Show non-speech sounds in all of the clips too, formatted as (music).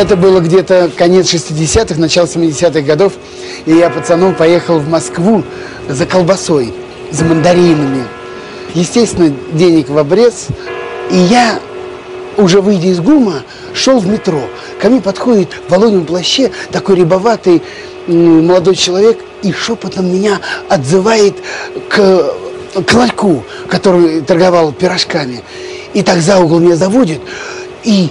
Это было где-то конец 60-х, начало 70-х годов. И я пацаном поехал в Москву за колбасой, за мандаринами. Естественно, денег в обрез. И я, уже выйдя из ГУМа, шел в метро. Ко мне подходит в волонем плаще такой рябоватый молодой человек и шепотом меня отзывает к, к ларьку, который торговал пирожками. И так за угол меня заводит и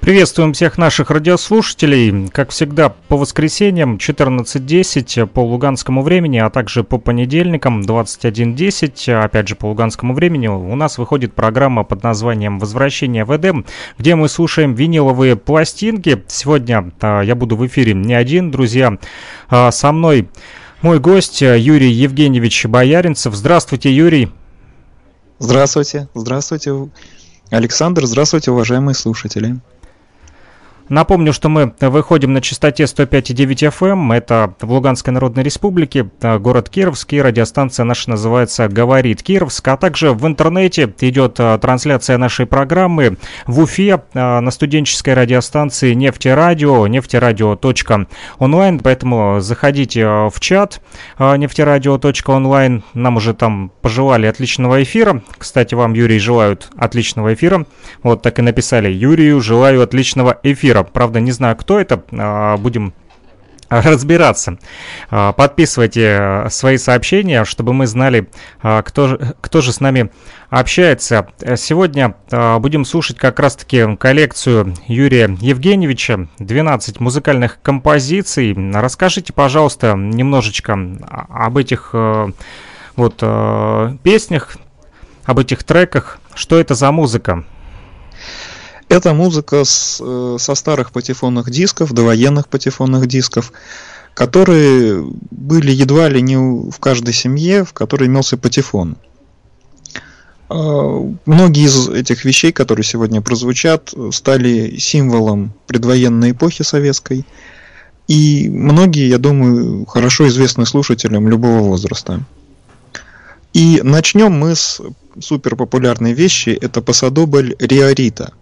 Приветствуем всех наших радиослушателей. Как всегда, по воскресеньям 14.10 по луганскому времени, а также по понедельникам 21.10, опять же по луганскому времени, у нас выходит программа под названием «Возвращение в Эдем», где мы слушаем виниловые пластинки. Сегодня а, я буду в эфире не один, друзья. А, со мной мой гость Юрий Евгеньевич Бояринцев. Здравствуйте, Юрий. Здравствуйте, здравствуйте, Александр, здравствуйте, уважаемые слушатели. Напомню, что мы выходим на частоте 105,9 FM. Эм. Это в Луганской Народной Республике, э, город Кировский. Радиостанция наша называется «Говорит Кировск». А также в интернете идет э, трансляция нашей программы в Уфе э, на студенческой радиостанции «Нефтерадио», нефтерадио.онлайн. Поэтому заходите в чат нефтерадио.онлайн. Нам уже там пожелали отличного эфира. Кстати, вам, Юрий, желают отличного эфира. Вот так и написали. Юрию желаю отличного эфира. Правда, не знаю, кто это. А, будем разбираться. А, подписывайте э, свои сообщения, чтобы мы знали, а, кто кто же с нами общается. Сегодня будем слушать как раз-таки коллекцию Юрия Евгеньевича, 12 музыкальных композиций. Расскажите, пожалуйста, немножечко об этих э, вот э, песнях, об этих треках. Что это за музыка? Это музыка с, э, со старых патефонных дисков, довоенных патефонных дисков, которые были едва ли не в каждой семье, в которой имелся патефон. А, многие из этих вещей, которые сегодня прозвучат, стали символом предвоенной эпохи советской. И многие, я думаю, хорошо известны слушателям любого возраста. И начнем мы с суперпопулярной вещи. Это посадобль Риорита –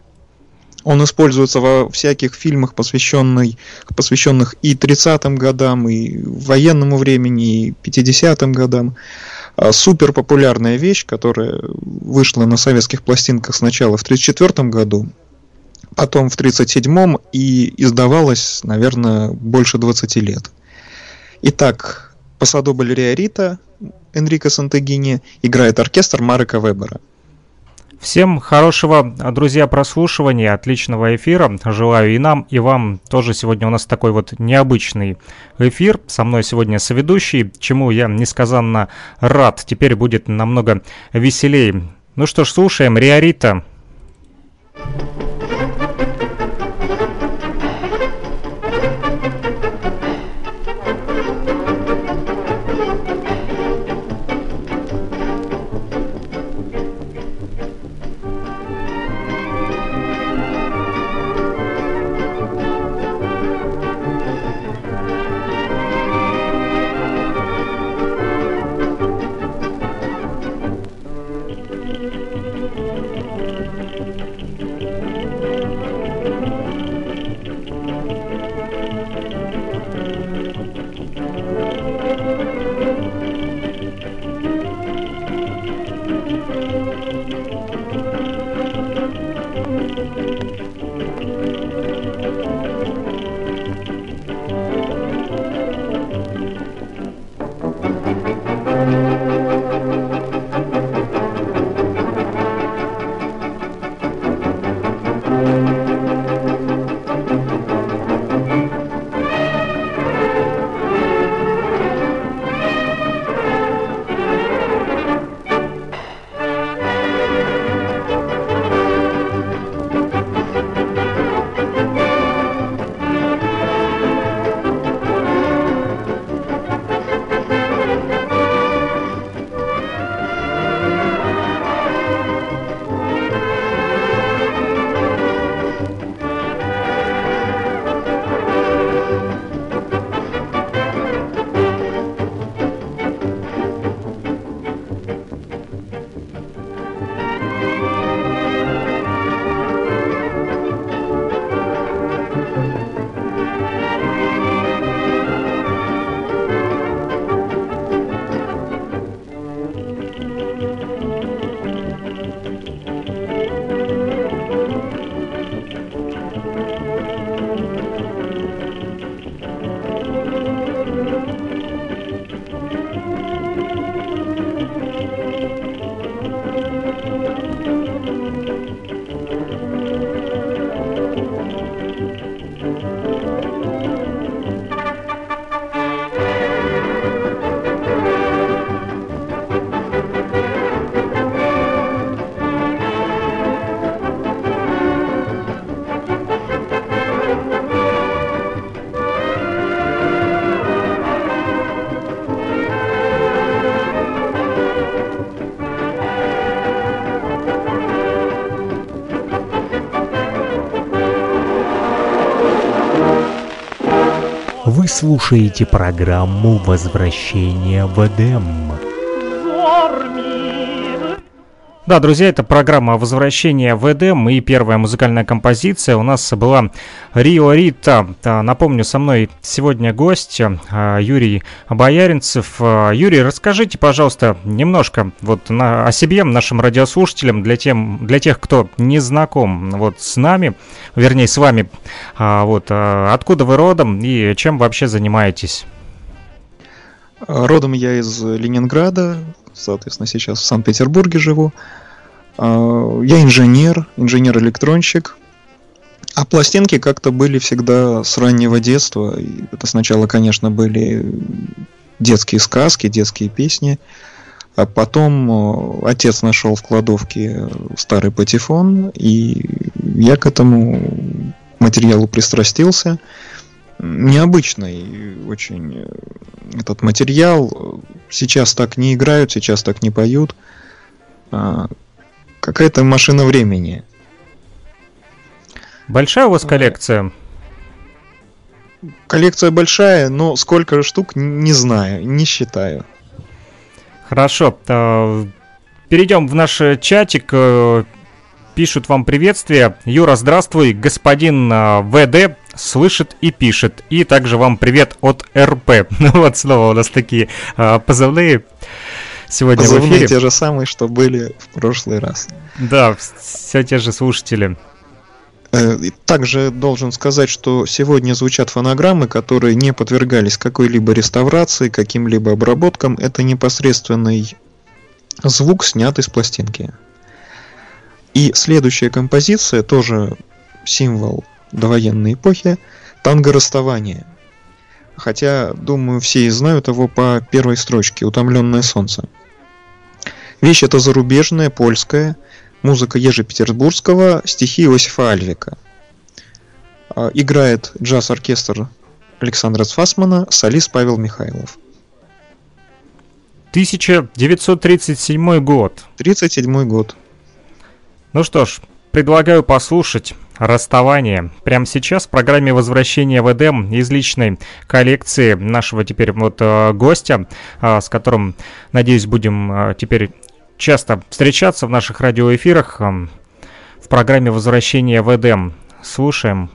он используется во всяких фильмах, посвященных, посвященных и 30-м годам, и военному времени, и 50-м годам. А, супер популярная вещь, которая вышла на советских пластинках сначала в 1934 году, потом в 1937 и издавалась, наверное, больше 20 лет. Итак, по саду Балерия Рита Энрико Сантегини играет оркестр Марека Вебера. Всем хорошего, друзья, прослушивания, отличного эфира. Желаю и нам, и вам тоже сегодня у нас такой вот необычный эфир. Со мной сегодня соведущий, чему я несказанно рад. Теперь будет намного веселее. Ну что ж, слушаем Риорита. Слушаете программу «Возвращение в Эдем». Да, друзья, это программа «Возвращение в Эдем» и первая музыкальная композиция у нас была «Рио Рита». Напомню, со мной сегодня гость а, Юрий Бояринцев. А, Юрий, расскажите, пожалуйста, немножко вот на, о себе нашим радиослушателям, для, тем, для тех, кто не знаком вот с нами, вернее, с вами. А, вот, откуда вы родом и чем вообще занимаетесь? Родом я из Ленинграда, соответственно, сейчас в Санкт-Петербурге живу. А, я инженер, инженер-электронщик. А пластинки как-то были всегда с раннего детства. Это сначала, конечно, были детские сказки, детские песни. А потом э, отец нашел в кладовке старый патефон, и я к этому материалу пристрастился. Необычный очень э, этот материал. Сейчас так не играют, сейчас так не поют. А, какая-то машина времени. Большая у вас коллекция? Коллекция большая, но сколько штук не знаю, не считаю. Хорошо. А, перейдем в наш чатик. Пишут вам приветствие. Юра, здравствуй. Господин а, ВД слышит и пишет. И также вам привет от РП. (laughs) Ну вот снова у нас такие а, позывные сегодня позывные в эфире. те же самые, что были в прошлый раз. Да, все те же слушатели. Э, также должен сказать, что сегодня звучат фонограммы, которые не подвергались какой-либо реставрации, каким-либо обработкам. Это непосредственный звук, снят из пластинки. И следующая композиция, тоже символ довоенной эпохи, танго расставания. Хотя, думаю, все и знают его по первой строчке «Утомленное солнце». Вещь эта зарубежная, польская, музыка Ежи Петербургского, стихи Иосифа Альвика. А, играет джаз-оркестр Александра Цфасмана, солист Павел Михайлов. 1937 год. 37 год. Ну что ж, предлагаю послушать расставание. Прямо сейчас в программе возвращения в Эдем из личной коллекции нашего теперь вот э, гостя, э, с которым, надеюсь, будем э, теперь часто встречаться в наших радиоэфирах в программе возвращения в Эдем. Слушаем.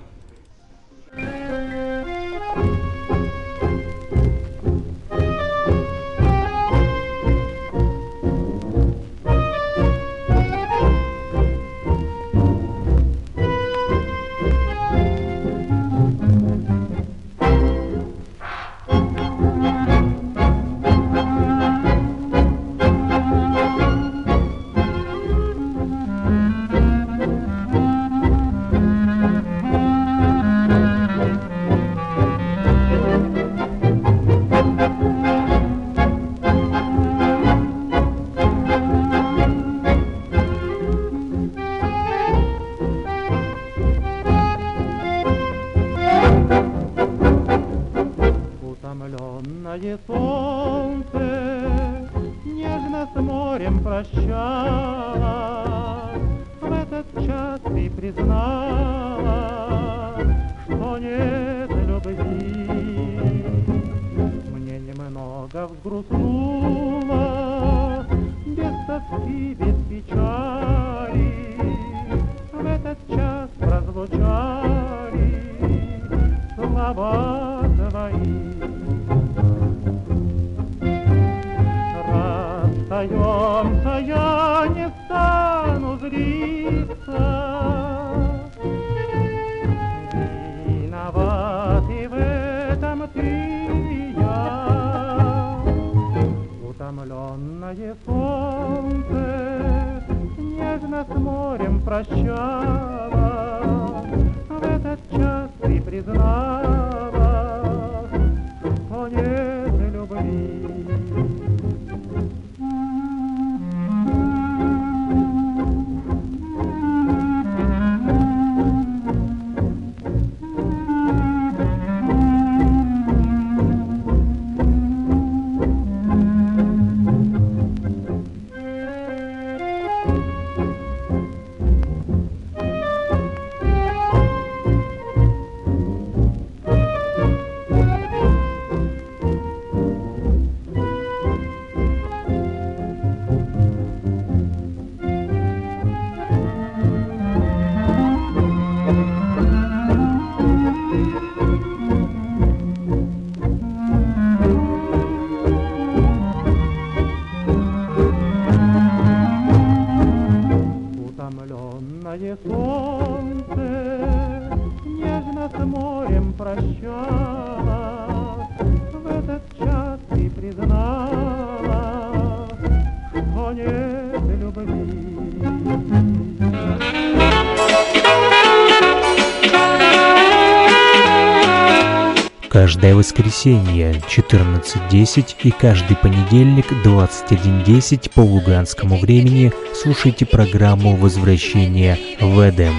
Воскресенье 14.10 и каждый понедельник 21.10 по луганскому времени слушайте программу «Возвращение в Эдем».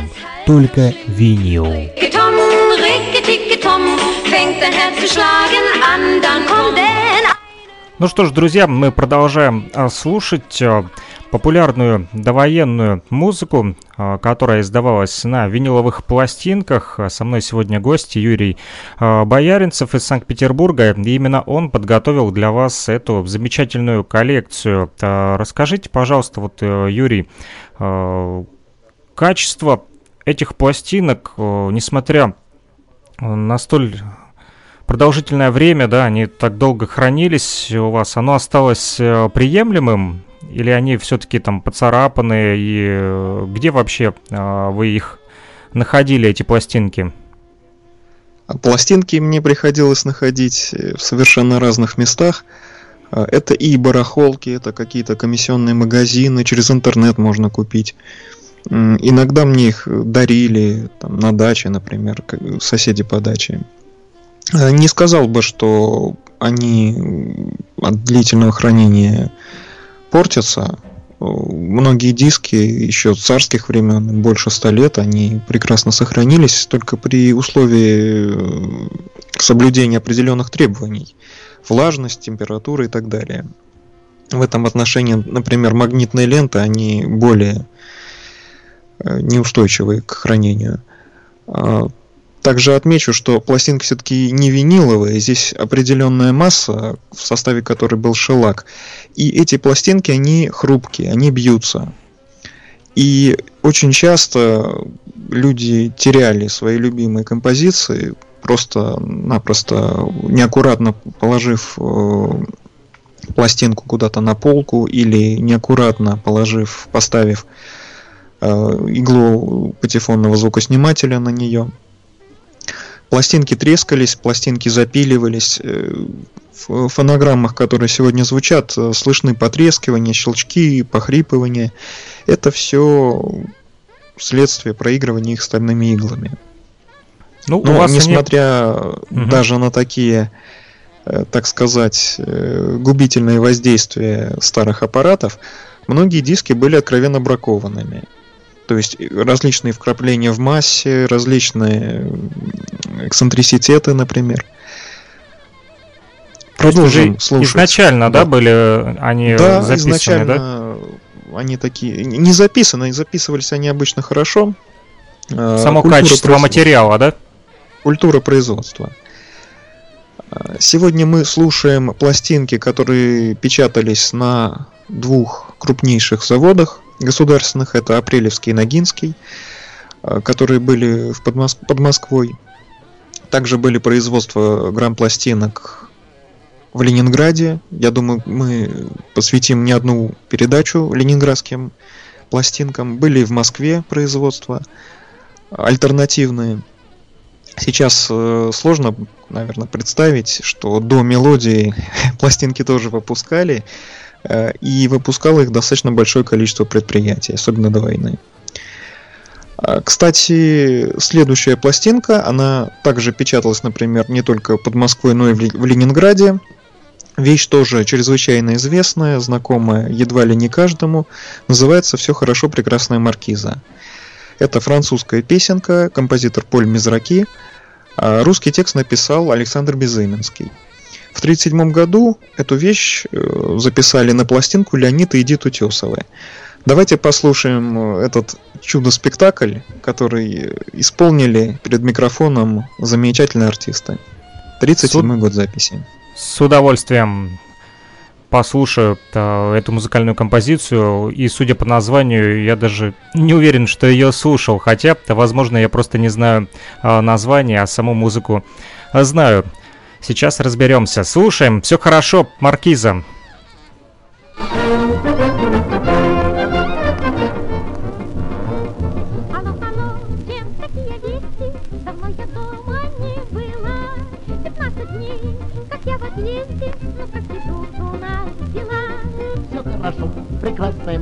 Только винил. Ну что ж, друзья, мы продолжаем а, слушать а, популярную довоенную музыку, а, которая издавалась на виниловых пластинках. А, Со мной сегодня гость Юрий а, Бояринцев из Санкт-Петербурга. И именно он подготовил для вас эту замечательную коллекцию. Расскажите, пожалуйста, вот, э, Юрий, качество этих пластинок, э, несмотря на столь продолжительное время, да, они так долго хранились у вас, оно осталось э, приемлемым? Или они все-таки там поцарапаны? И э, где вообще э, вы их находили, эти пластинки? А Пластинки мне приходилось находить э, в совершенно разных местах. А, Это и барахолки, это какие-то комиссионные магазины, через интернет можно купить. Иногда мне их дарили там, на даче, например, соседи по даче. Не сказал бы, что они от длительного хранения портятся. Э, Многие диски еще царских времен, больше ста лет, они прекрасно сохранились, только при условии э, соблюдения определенных требований. Влажность, температура и так далее. В этом отношении, например, магнитные ленты, они более э, неустойчивые к хранению. Также отмечу, что пластинки все-таки не виниловые, здесь определенная масса, в составе которой был шелак. И эти пластинки, они хрупкие, они бьются. И очень часто люди теряли свои любимые композиции, просто-напросто неаккуратно положив э, пластинку куда-то на полку или неаккуратно положив, поставив э, иглу патефонного звукоснимателя на нее. Пластинки трескались, пластинки запиливались. э, В фонограммах, которые сегодня звучат, э, слышны потрескивания, щелчки, похрипывания. Это все следствие проигрывания их стальными иглами. Ну, у Но вас они- несмотря Мгм. даже на такие, э, так сказать, губительные воздействия старых аппаратов, многие диски были откровенно бракованными. То есть различные вкрапления в массе, различные эксцентриситеты, например. Продолжим слушать. изначально, да, Да. были э, они да, записаны, изначально да? они такие не записаны, записывались они обычно хорошо. Э, Само культура качество материала, да? Культура производства. Э, Сегодня мы слушаем пластинки, которые печатались на двух крупнейших заводах государственных. Это Апрелевский и Ногинский, э, которые были в Подмос- под Москвой. Также были производства грамм-пластинок в Ленинграде. Я думаю, мы посвятим не одну передачу ленинградским пластинкам. Были и в Москве производства альтернативные. Сейчас э, сложно, наверное, представить, что до мелодии (laughs) пластинки тоже выпускали, э, и выпускало их достаточно большое количество предприятий, особенно до войны. А, Кстати, следующая пластинка, она также печаталась, например, не только под Москвой, но и в Ле- в Ленинграде. Вещь тоже чрезвычайно известная, знакомая едва ли не каждому. Называется «Все хорошо, прекрасная маркиза». Это французская песенка, композитор Поль Мизраки. а Русский текст написал Александр Безыменский. В 1937 году эту вещь э, записали на пластинку Леонид и Эдит Утесовы. Давайте послушаем э, этот чудо-спектакль, который исполнили перед микрофоном замечательные артисты. 37 год записи. С удовольствием послушаю э, эту музыкальную композицию, и судя по названию, я даже не уверен, что ее слушал, хотя, возможно, я просто не знаю э, название, а саму музыку знаю. Сейчас разберемся. Слушаем. Все хорошо, Маркиза. Алло,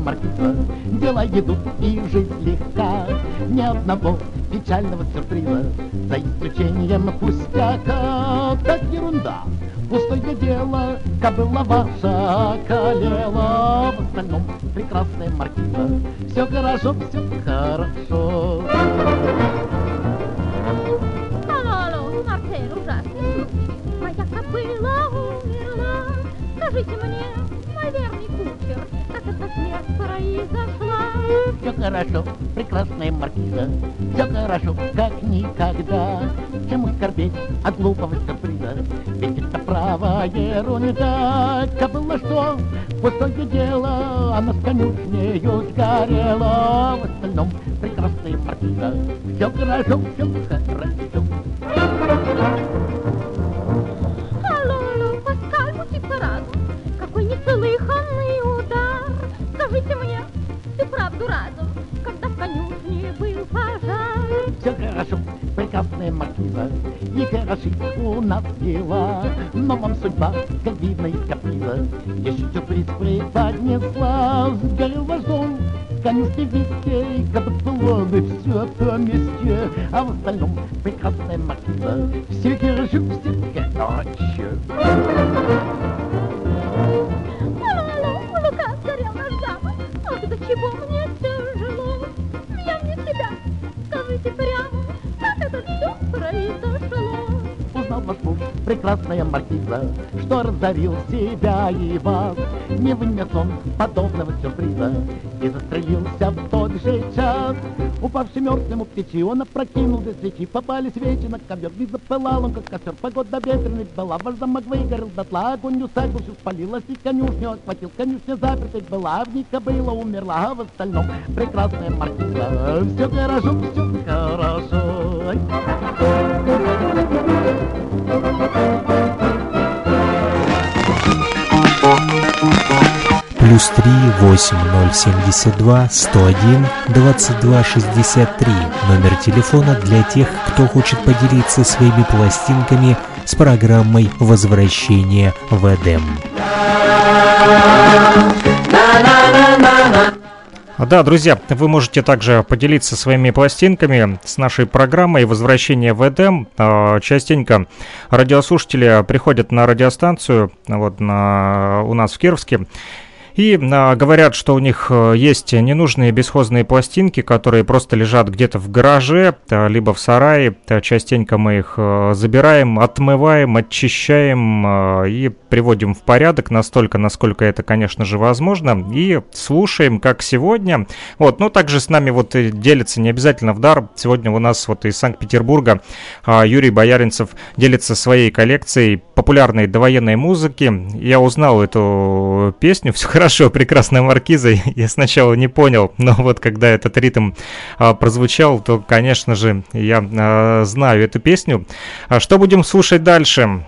маркиза, дела идут и жизнь легка. Ни одного печального сюрприза, за исключением пустяка. Так ерунда, пустое дело, кобыла ваша околела. В остальном прекрасная маркиза, все хорошо, все хорошо. Алло, Марсель, ужасный. Моя кобыла умерла. Скажите мне, кучер, Все хорошо, прекрасная маркиза, все хорошо, как никогда. Чему скорбеть от глупого сюрприза, ведь это право ерунда. Кобыла что, пустое дело, она с конюшнею сгорела. В остальном прекрасная маркиза, все хорошо, все хорошо. Все хорошо, прекрасная маркиза, и хороши у нас дела. Но вам судьба, как видно из каприза, еще сюрприз преподнесла. Сгорел ваш дом, конюшни везде, было бы все по месте. А в остальном прекрасная маркиза, все хорошо, все хорошо. Прекрасная маркиза, что разорил себя и вас. Не вынес он подобного сюрприза и застрелился в тот же час. Упавший мертвым печи, он опрокинул две свечи, попали свечи на ковер, не запылал он, как костер, погода ветреная была, ваш замок выгорел дотла, огонь всю спалилась и конюшню охватил, конюшня запертой была, в ней кобыла умерла, а в остальном прекрасная маркиза. Все хорошо, все хорошо. Ай. Плюс 3 8072 101 2263. Номер телефона для тех, кто хочет поделиться своими пластинками с программой «Возвращение в Эдем». Да, друзья, вы можете также поделиться своими пластинками с нашей программой «Возвращение в Эдем». А, Частенько радиослушатели приходят на радиостанцию вот, на, у нас в Кировске И а, говорят, что у них э, есть ненужные бесхозные пластинки, которые просто лежат где-то в гараже, а, либо в сарае. А, частенько мы их а, забираем, отмываем, очищаем а, и приводим в порядок настолько, насколько это, конечно же, возможно. И слушаем, как сегодня. Вот, ну также с нами вот делится не обязательно в дар. Сегодня у нас вот из Санкт-Петербурга Юрий Бояринцев делится своей коллекцией популярной довоенной музыки. Я узнал эту песню, все хорошо, прекрасная маркиза. (laughs) Я сначала не понял, но вот когда этот ритм а, прозвучал, то, конечно же, я а, знаю эту песню. А что будем слушать дальше?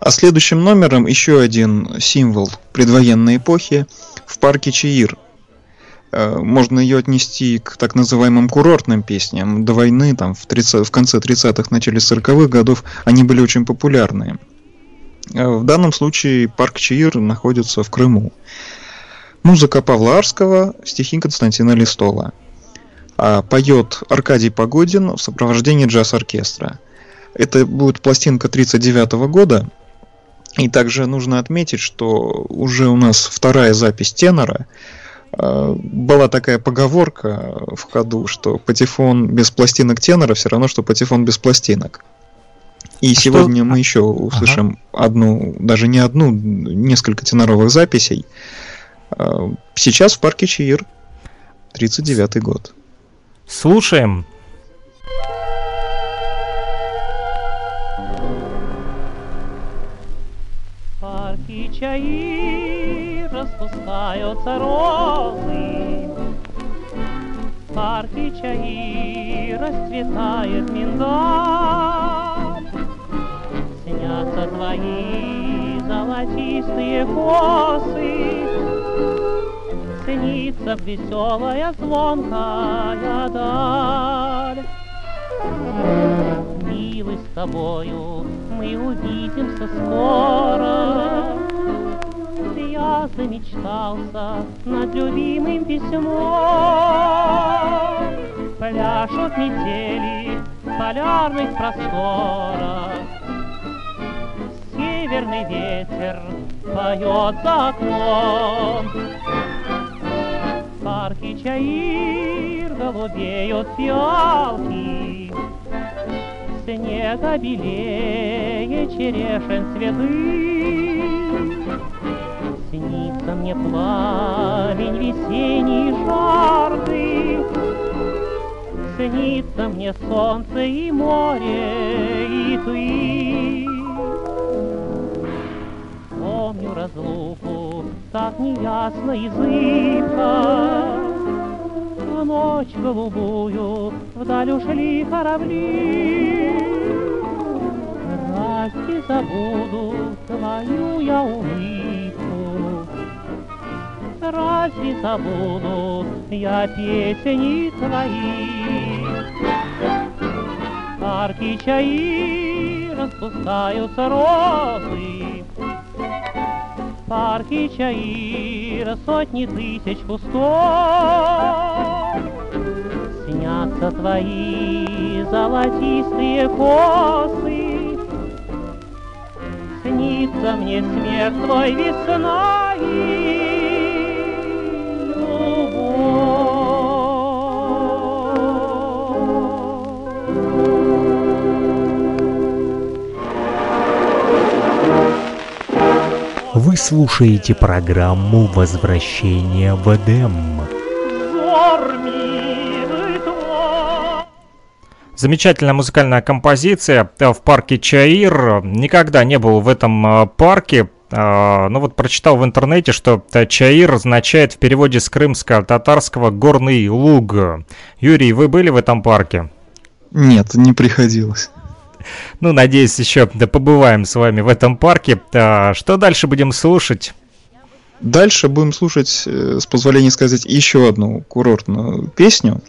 А следующим номером еще один символ предвоенной эпохи в парке Чаир. Э, Можно ее отнести к так называемым курортным песням. До войны, там, в, 30, в конце 30-х, начале 40-х годов, они были очень популярны. Э, В данном случае парк Чаир находится в Крыму. Музыка Павла Арского, стихи Константина Листола. А поет Аркадий Погодин в сопровождении джаз-оркестра. Это будет пластинка 39 года. И также нужно отметить, что уже у нас вторая запись тенора. Э, Была такая поговорка в ходу, что патефон без пластинок тенора все равно, что патефон без пластинок. И что- сегодня мы еще услышим одну, даже не одну, несколько теноровых записей. Э, Сейчас в парке Чаир, 39 год. Слушаем. парке чаи распускаются розы. В парке чаи расцветает миндаль. Снятся твои золотистые косы. Снится веселая звонкая даль. Милый, с тобою мы увидимся скоро. Я замечтался над любимым письмом. Пляшут метели полярных просторах. Северный ветер поет за окном. В парке Чаир голубеют фиалки, Снега белее черешен цветы. Снится мне пламень весенний жаркий, Снится мне солнце и море, и ты. Помню разлуку, так неясно и зыбко, В ночь голубую вдаль ушли корабли. Разве забуду твою я улыбку? Разве забуду я песни твои? Парки чаи распускаются розы, Парки чаира сотни тысяч кустов. Снятся твои золотистые косы, Снится мне смех твой и любовь. Вы слушаете программу «Возвращение в Эдем». Замечательная музыкальная композиция э, в парке Чаир. Никогда не был в этом э, парке. А, Ну вот прочитал в интернете, что э, Чаир означает в переводе с крымско-татарского «горный луг». Юрий, вы были в этом парке? Нет, не приходилось. Ну, надеюсь, еще да, побываем с вами в этом парке. А, Что дальше будем слушать? Дальше будем слушать, э, с позволения сказать, еще одну курортную песню.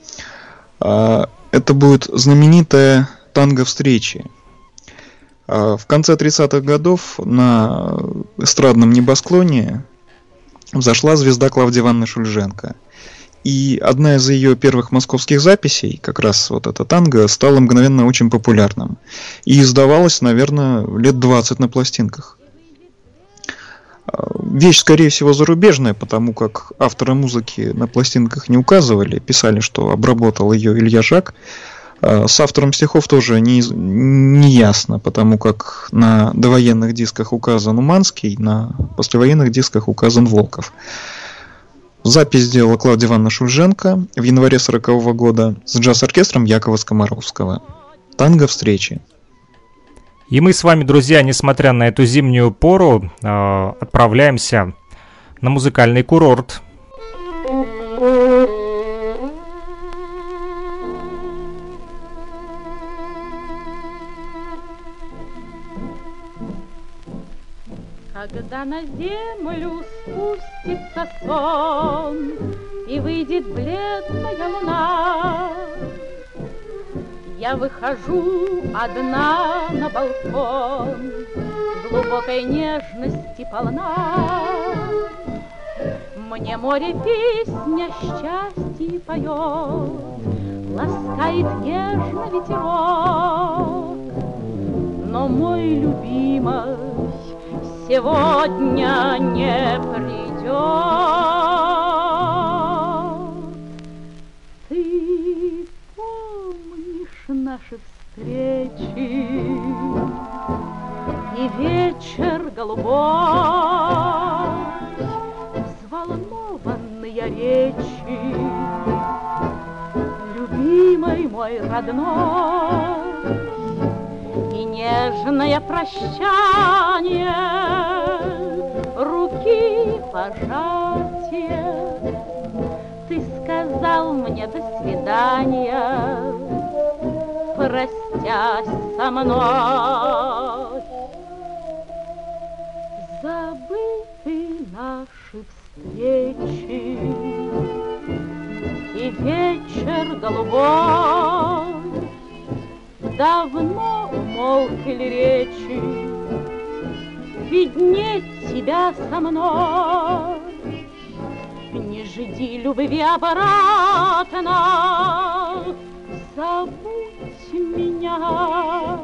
А, Это будет знаменитая танго встречи. А, В конце 30-х годов на эстрадном небосклоне взошла звезда Клавдия Ивановна Шульженко. И одна из ее первых московских записей, как раз вот эта танго, стала мгновенно очень популярным. И издавалась, наверное, лет 20 на пластинках. Вещь, скорее всего, зарубежная, потому как авторы музыки на пластинках не указывали, писали, что обработал ее Илья Жак. А, С автором стихов тоже не, не ясно, потому как на довоенных дисках указан Уманский, на послевоенных дисках указан Волков. Запись сделала Клавдия Ивановна Шульженко в январе 40 года с джаз-оркестром Якова Скоморовского. Танго встречи. И мы с вами, друзья, несмотря на эту зимнюю пору, э, отправляемся на музыкальный курорт. Когда на землю спустится сон И выйдет бледная луна, Я выхожу одна на балкон, Глубокой нежности полна. Мне море песня счастья поет, Ласкает нежно ветерок, но мой любимый сегодня не придет. Ты помнишь наши встречи и вечер голубой, взволнованные речи, любимый мой родной нежное прощание, руки пожатие. Ты сказал мне до свидания, простясь со мной. Забыты наши встречи и вечер голубой давно умолкли речи, Ведь нет тебя со мной. Не жди любви обратно, Забудь меня.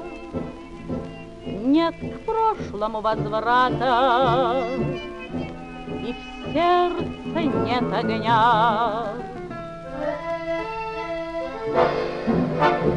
Нет к прошлому возврата, И в сердце нет огня. Я помню,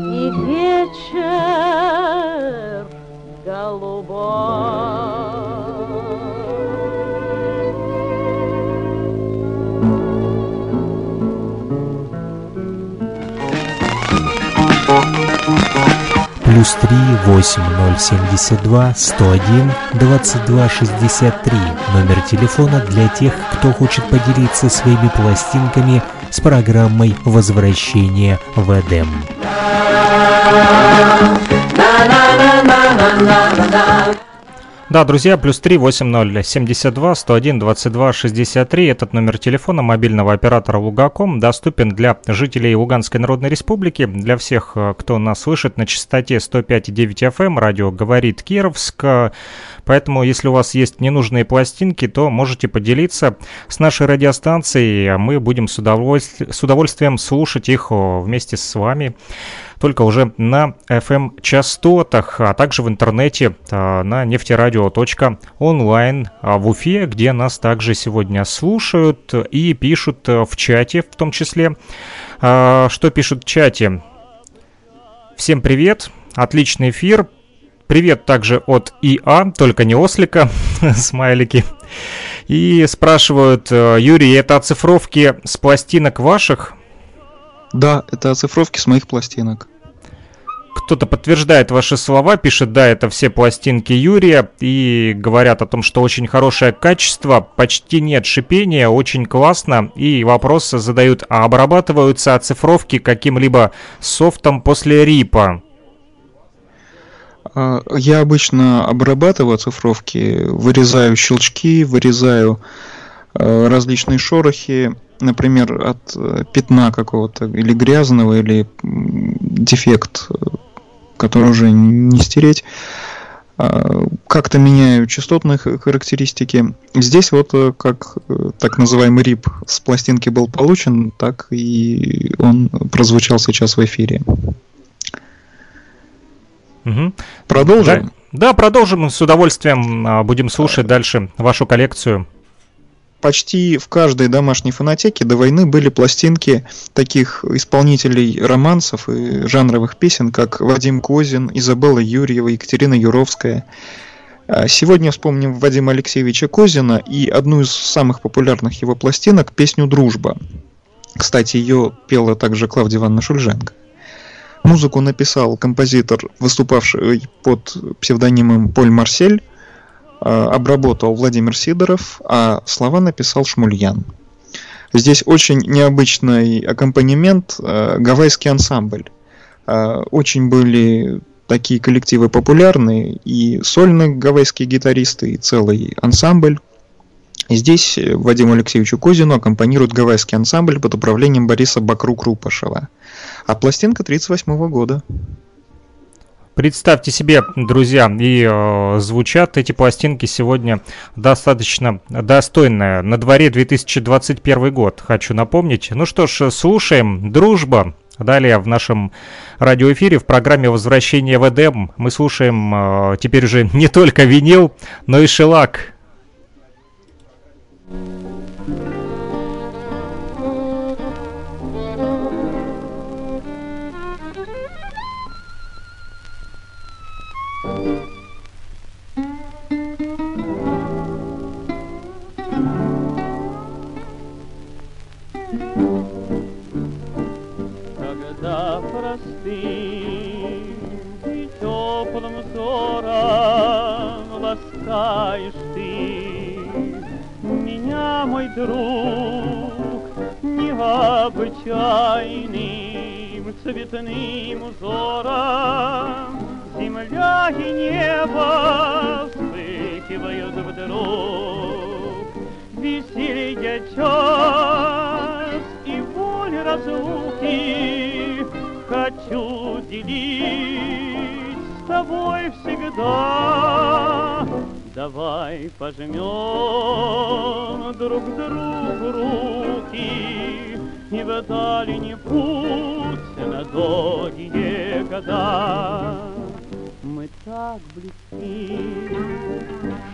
вечер голубой. Плюс 3 8072 101 22 63. Номер телефона для тех, кто хочет поделиться своими пластинками с программой «Возвращение в Эдем». Да, друзья, плюс 3 80 72 101 22 63. Этот номер телефона мобильного оператора Лугаком доступен для жителей Луганской Народной Республики, для всех, э, кто нас слышит на частоте 105,9 FM, радио «Говорит Кировск». Поэтому, если у вас есть ненужные пластинки, то можете поделиться с нашей радиостанцией, а мы будем с, удовольств- с удовольствием слушать их вместе с вами только уже на FM-частотах, а также в интернете а, на нефтерадио.онлайн а, в Уфе, где нас также сегодня слушают и пишут а, в чате в том числе. Что пишут в чате? Всем привет, отличный эфир. Привет также от ИА, только не ослика, (laughs) смайлики. И спрашивают, э, Юрий, это оцифровки с пластинок ваших? Да, это оцифровки с моих пластинок. Кто-то подтверждает ваши слова, пишет, да, это все пластинки Юрия, и говорят о том, что очень хорошее качество, почти нет шипения, очень классно, и вопросы задают, а обрабатываются оцифровки каким-либо софтом после рипа? А, Я обычно обрабатываю оцифровки, вырезаю щелчки, вырезаю э, различные шорохи, например, от э, пятна какого-то, или грязного, или дефект, э, который уже не стереть. А, Как-то меняю частотные характеристики. Здесь вот э, как так называемый рип с пластинки был получен, так и он прозвучал сейчас в эфире. Мгм. Продолжим? Да, да, продолжим с удовольствием. а, Будем слушать дальше вашу коллекцию. почти в каждой домашней фонотеке до войны были пластинки таких исполнителей романсов и жанровых песен, как Вадим Козин, Изабелла Юрьева, Екатерина Юровская. А Сегодня вспомним Вадима Алексеевича Козина и одну из самых популярных его пластинок, песню «Дружба». Кстати, ее пела также Клавдия Ивановна Шульженко. Музыку написал композитор, выступавший под псевдонимом Поль Марсель, э, обработал Владимир Сидоров, а слова написал Шмульян. Здесь очень необычный аккомпанемент, э, гавайский ансамбль. Э, Очень были такие коллективы популярные, и сольные гавайские гитаристы, и целый ансамбль. Здесь э, Вадиму Алексеевичу Козину аккомпанирует гавайский ансамбль под управлением Бориса Бакру-Крупашева. А пластинка 1938 года. Представьте себе, друзья, и э, звучат эти пластинки сегодня достаточно достойно. На дворе 2021 год, хочу напомнить. Ну что ж, слушаем «Дружба». Далее в нашем радиоэфире в программе «Возвращение в Эдем» мы слушаем э, теперь уже (laughs) не только винил, но и шелак. Когда друг, необычайным цветным узором земля и небо вспыхивают вдруг веселье час и боль разлуки хочу делить с тобой всегда. Давай пожмем друг другу руки и в дальний путь на долгие года. Мы так близки,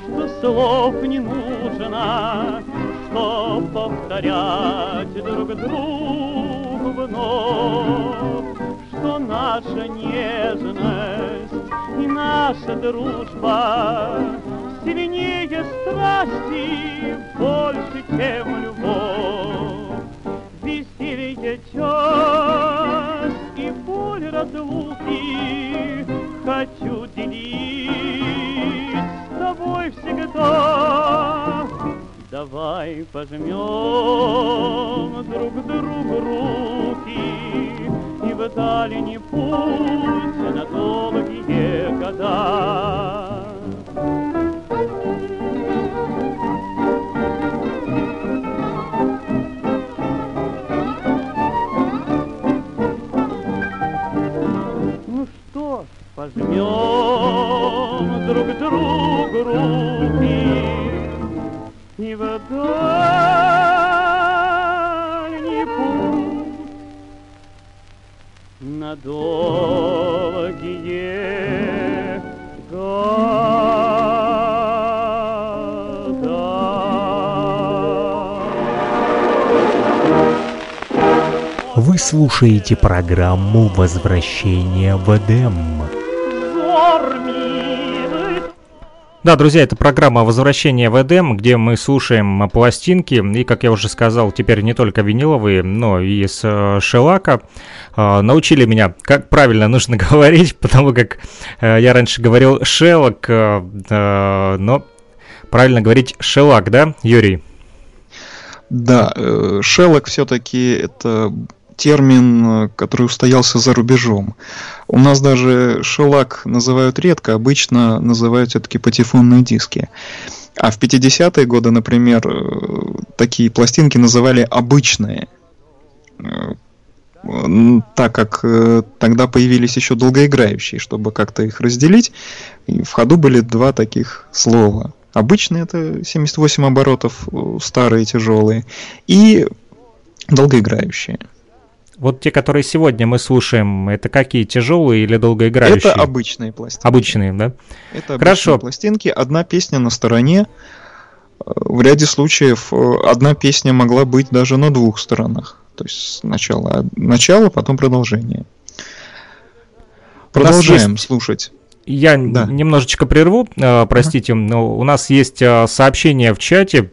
что слов не нужно, что повторять друг другу вновь, что наша нежность и наша дружба сильнее страсти, больше, чем любовь. Веселье час и боль разлуки хочу делить с тобой всегда. Давай пожмем друг другу руки и в дальний путь на долгие года. Пожмем друг другу руки и в дальний путь на долгие. Вы слушаете программу «Возвращение в Эдем». Да, друзья, это программа «Возвращение в Эдем», где мы слушаем пластинки, и, как я уже сказал, теперь не только виниловые, но и с э, шелака. Э, научили меня, как правильно нужно (laughs) говорить, потому как э, я раньше говорил шелак, э, э, но правильно говорить шелак, да, Юрий? Да, э, шеллок все-таки это термин, э, который устоялся за рубежом. У нас даже шелак называют редко, обычно называют все-таки патефонные диски. А в 50-е годы, например, э, такие пластинки называли обычные. Э, Так как тогда появились еще долгоиграющие, чтобы как-то их разделить, в ходу были два таких слова. Обычные это 78 оборотов, старые, тяжелые, и долгоиграющие. Вот те, которые сегодня мы слушаем, это какие, тяжелые или долгоиграющие? Это обычные пластинки. Обычные, да? Это обычные Хорошо. пластинки. Одна песня на стороне. Э, В ряде случаев э, одна песня могла быть даже на двух сторонах. То есть сначала начало, потом продолжение. Продолжаем есть- слушать. Я Да. немножечко прерву, э, простите, но у нас есть сообщение в чате.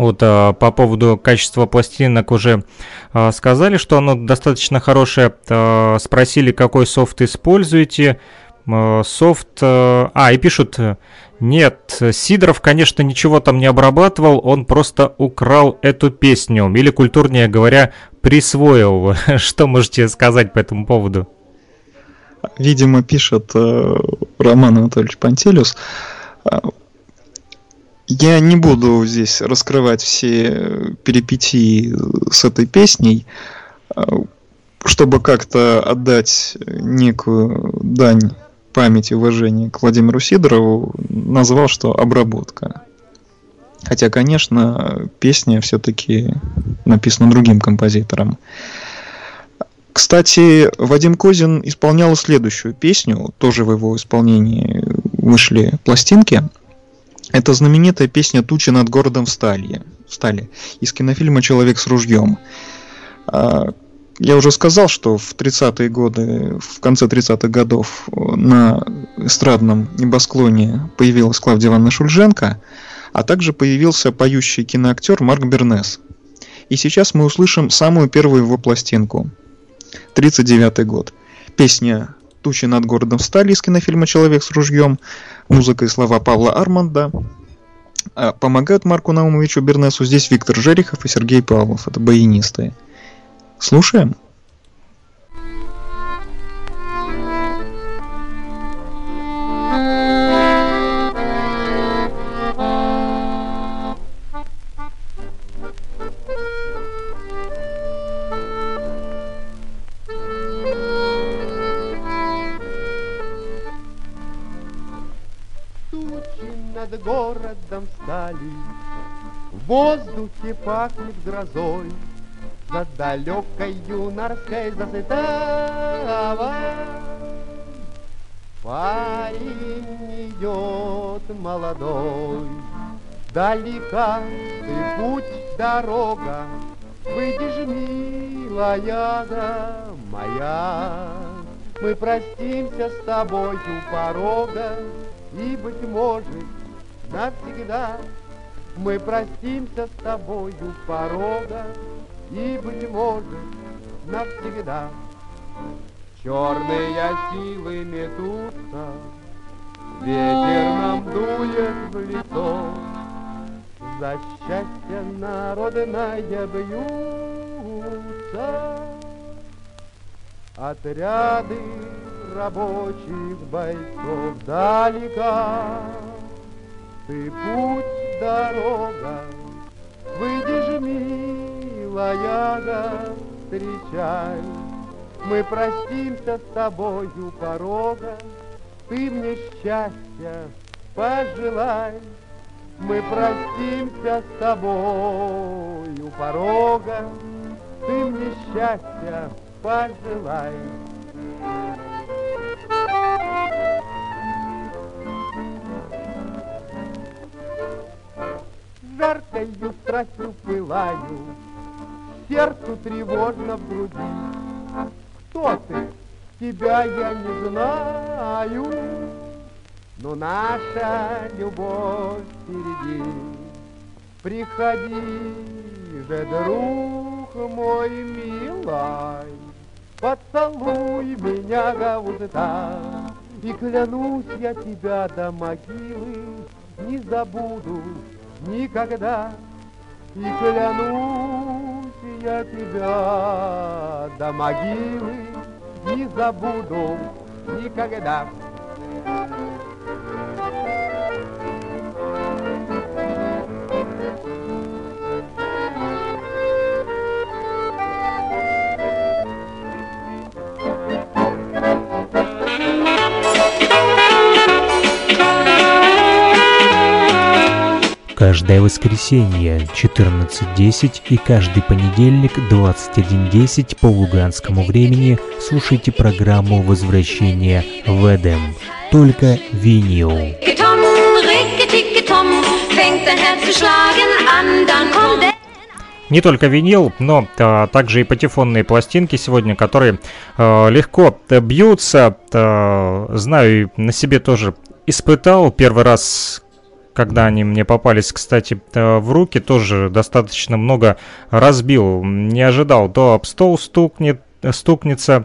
Вот э, по поводу качества пластинок уже э, сказали, что оно достаточно хорошее. Э, Спросили, какой софт используете. Софт... А, и пишут, нет, Сидоров, конечно, ничего там не обрабатывал, он просто украл эту песню. Или, культурнее говоря, присвоил. (laughs) Что можете сказать по этому поводу? Видимо, пишет Роман Анатольевич Пантелюс. Я не буду здесь раскрывать все э, перипетии э, с этой песней, а, чтобы как-то отдать некую дань памяти и уважения к Владимиру Сидорову, назвал, что обработка. Хотя, конечно, песня все-таки написана другим композитором. Кстати, Вадим Козин исполнял следующую песню, тоже в его исполнении вышли пластинки. Это знаменитая песня «Тучи над городом встали», встали из кинофильма «Человек с ружьем». А, Я уже сказал, что в 30-е годы, в конце 30-х годов на эстрадном небосклоне появилась Клавдия Ивановна Шульженко, а также появился поющий киноактер Марк Бернес. И сейчас мы услышим самую первую его пластинку – 39 год. Песня «Тучи над городом встали» из кинофильма «Человек с ружьем», музыка и слова Павла Арманда. А Помогают Марку Наумовичу Бернесу здесь Виктор Жерехов и Сергей Павлов, это баянисты. Слушаем? Городом встали, В воздухе пахнет грозой, За далекой юнорской засытава. Парень идет молодой, Далека ты путь, дорога, Выйдешь, милая да моя, Мы простимся с тобой у порога, И, быть может, навсегда Мы простимся с тобой у порога, И, быть может, навсегда. Черные силы метутся, Ветер нам дует в лицо, За счастье народное бьются. Отряды рабочих бойцов далека. Ты путь, дорога, выйдешь, милая, да встречай. Мы простимся с тобою порога, Ты мне счастья пожелай. Мы простимся с тобою порога, Ты мне счастья пожелай. Жаркою страстью пылаю, Сердцу тревожно в груди. Кто ты? Тебя я не знаю, Но наша любовь впереди. Приходи же, друг мой милый, Поцелуй меня уста, И клянусь я тебя до могилы Не забуду никогда. И клянусь я тебя до могилы не забуду никогда. Каждое воскресенье 14.10 и каждый понедельник 21.10 по луганскому времени слушайте программу «Возвращение в Эдем». Только винил. Не только винил, но а, также и патефонные пластинки сегодня, которые а, легко бьются. А, знаю, на себе тоже испытал. Первый раз, когда они мне попались, кстати, а, в руки, тоже достаточно много разбил. Не ожидал, то об стол стукнет, стукнется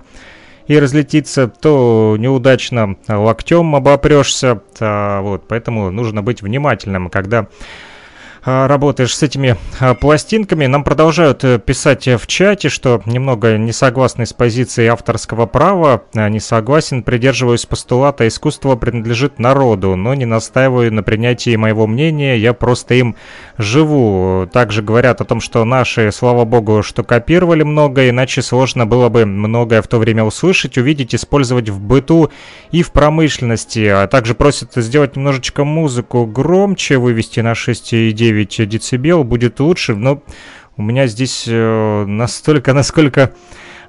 и разлетится, то неудачно локтем обопрешься. А, вот, поэтому нужно быть внимательным, когда работаешь с этими а, пластинками. Нам продолжают э, писать э, в чате, что немного не согласны с позицией авторского права. Не согласен, придерживаюсь постулата «искусство принадлежит народу», но не настаиваю на принятии моего мнения, я просто им живу. Также говорят о том, что наши, слава богу, что копировали много, иначе сложно было бы многое в то время услышать, увидеть, использовать в быту и в промышленности. А также просят сделать немножечко музыку громче, вывести на 6,9 децибел, будет лучше. Но у меня здесь э, настолько, насколько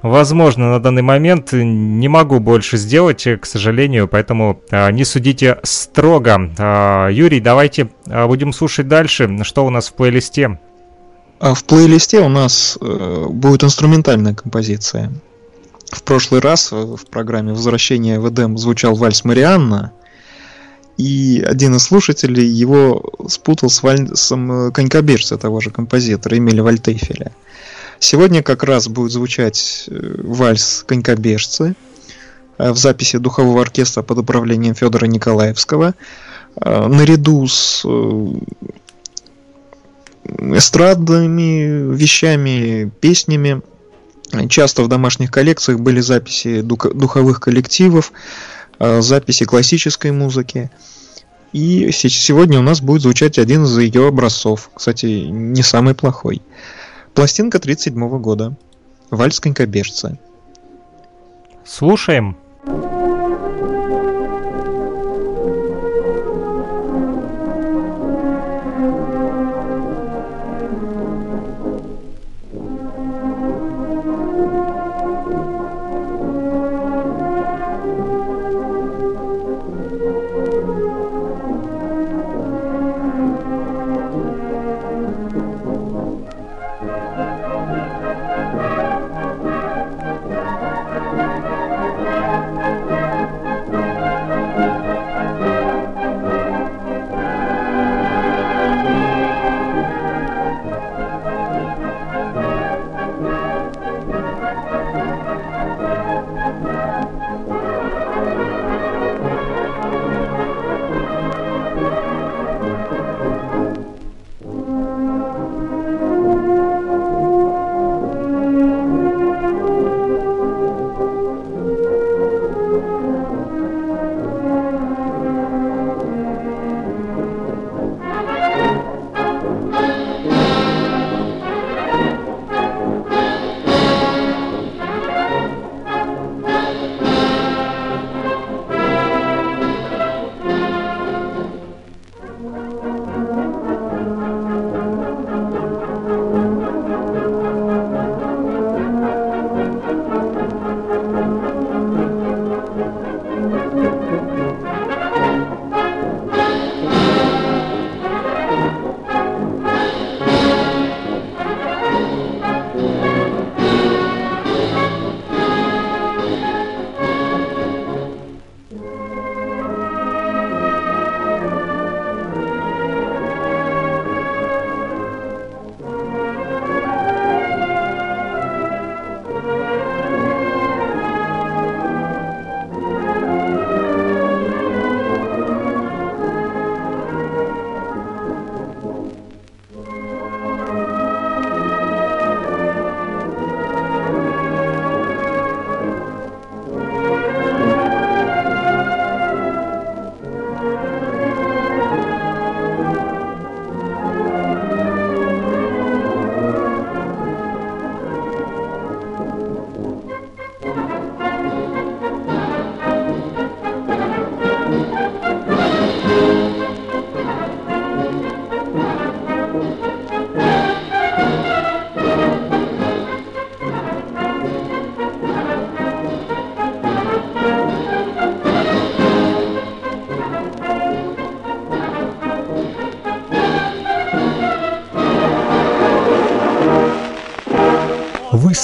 возможно на данный момент, не могу больше сделать, э, к сожалению, поэтому э, не судите строго. Э, Юрий, давайте будем слушать дальше, что у нас в плейлисте. А в плейлисте у нас будет инструментальная композиция. В прошлый раз в программе «Возвращение в Эдем» звучал вальс Марианна, и один из слушателей его спутал с вальсом э, конькобежца того же композитора Эмиля Вальтефеля. Сегодня как раз будет звучать э, вальс конькобежцы э, в записи духового оркестра под управлением Федора Николаевского. Э, Наряду с эстрадными вещами, песнями. Часто в домашних коллекциях были записи духовых коллективов, записи классической музыки. И се- сегодня у нас будет звучать один из ее образцов. Кстати, не самый плохой. Пластинка 37 года. Вальс конькобежца. Слушаем. Thank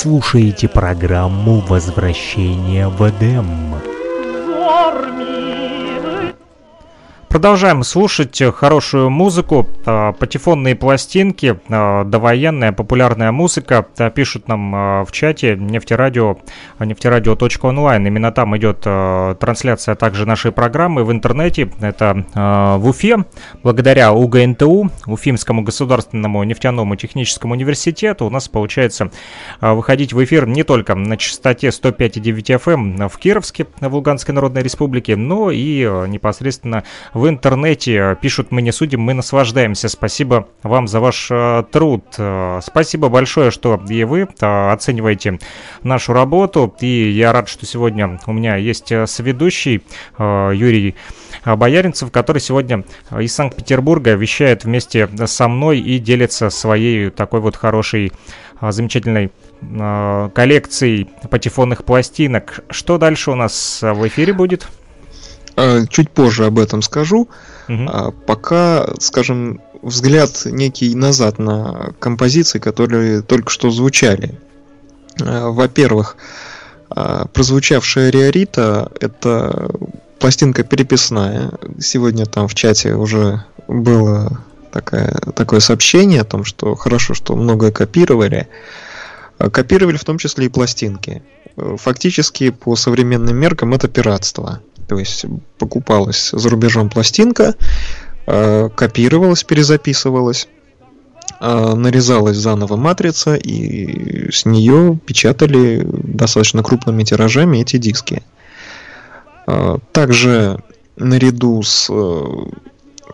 слушаете программу «Возвращение в Эдем». Продолжаем слушать хорошую музыку, а, патефонные пластинки, а, довоенная популярная музыка. Пишут нам а, в чате нефтерадио, нефтерадио.онлайн. Именно там идет трансляция также нашей программы в интернете. Это в Уфе. Благодаря УГНТУ, Уфимскому государственному нефтяному техническому университету, у нас получается выходить в эфир не только на частоте 105,9 FM в Кировске, в Луганской Народной Республике, но и непосредственно в интернете. Э, Пишут, мы не судим, мы наслаждаемся. Спасибо вам за ваш э, труд. Э, Спасибо большое, что и вы оцениваете нашу работу. И я рад, что сегодня у меня есть соведущий э, Юрий Бояринцев, который сегодня из Санкт-Петербурга вещает вместе со мной и делится своей такой вот хорошей, замечательной коллекцией патефонных пластинок. Что дальше у нас в эфире будет? А, Чуть позже об этом скажу. А Пока, скажем, взгляд некий назад на композиции, которые только что звучали. А, Во-первых, прозвучавшая Риорита — это пластинка переписная. Сегодня там в чате уже было такое, такое сообщение о том, что хорошо, что многое копировали. Копировали в том числе и пластинки. Э, Фактически, по современным меркам, это пиратство. То есть покупалась за рубежом пластинка, э, копировалась, перезаписывалась, э, нарезалась заново матрица, и с нее печатали достаточно крупными тиражами эти диски. Э, Также наряду с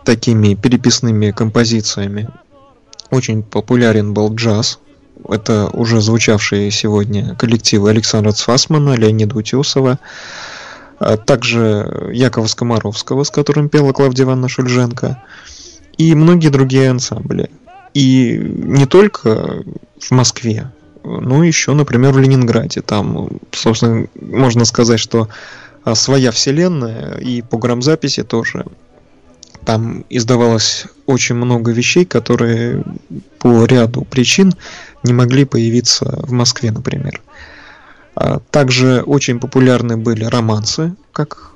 такими переписными композициями очень популярен был джаз. Это уже звучавшие сегодня коллективы Александра Цфасмана, Леонида Утесова, а также Якова Скомаровского, с которым пела Клавдия Ивановна Шульженко, и многие другие ансамбли. И не только в Москве, но еще, например, в Ленинграде. Там, собственно, можно сказать, что а, своя вселенная, и по грамзаписи тоже. Там издавалось очень много вещей, которые по ряду причин не могли появиться в Москве, например. А Также очень популярны были романсы, как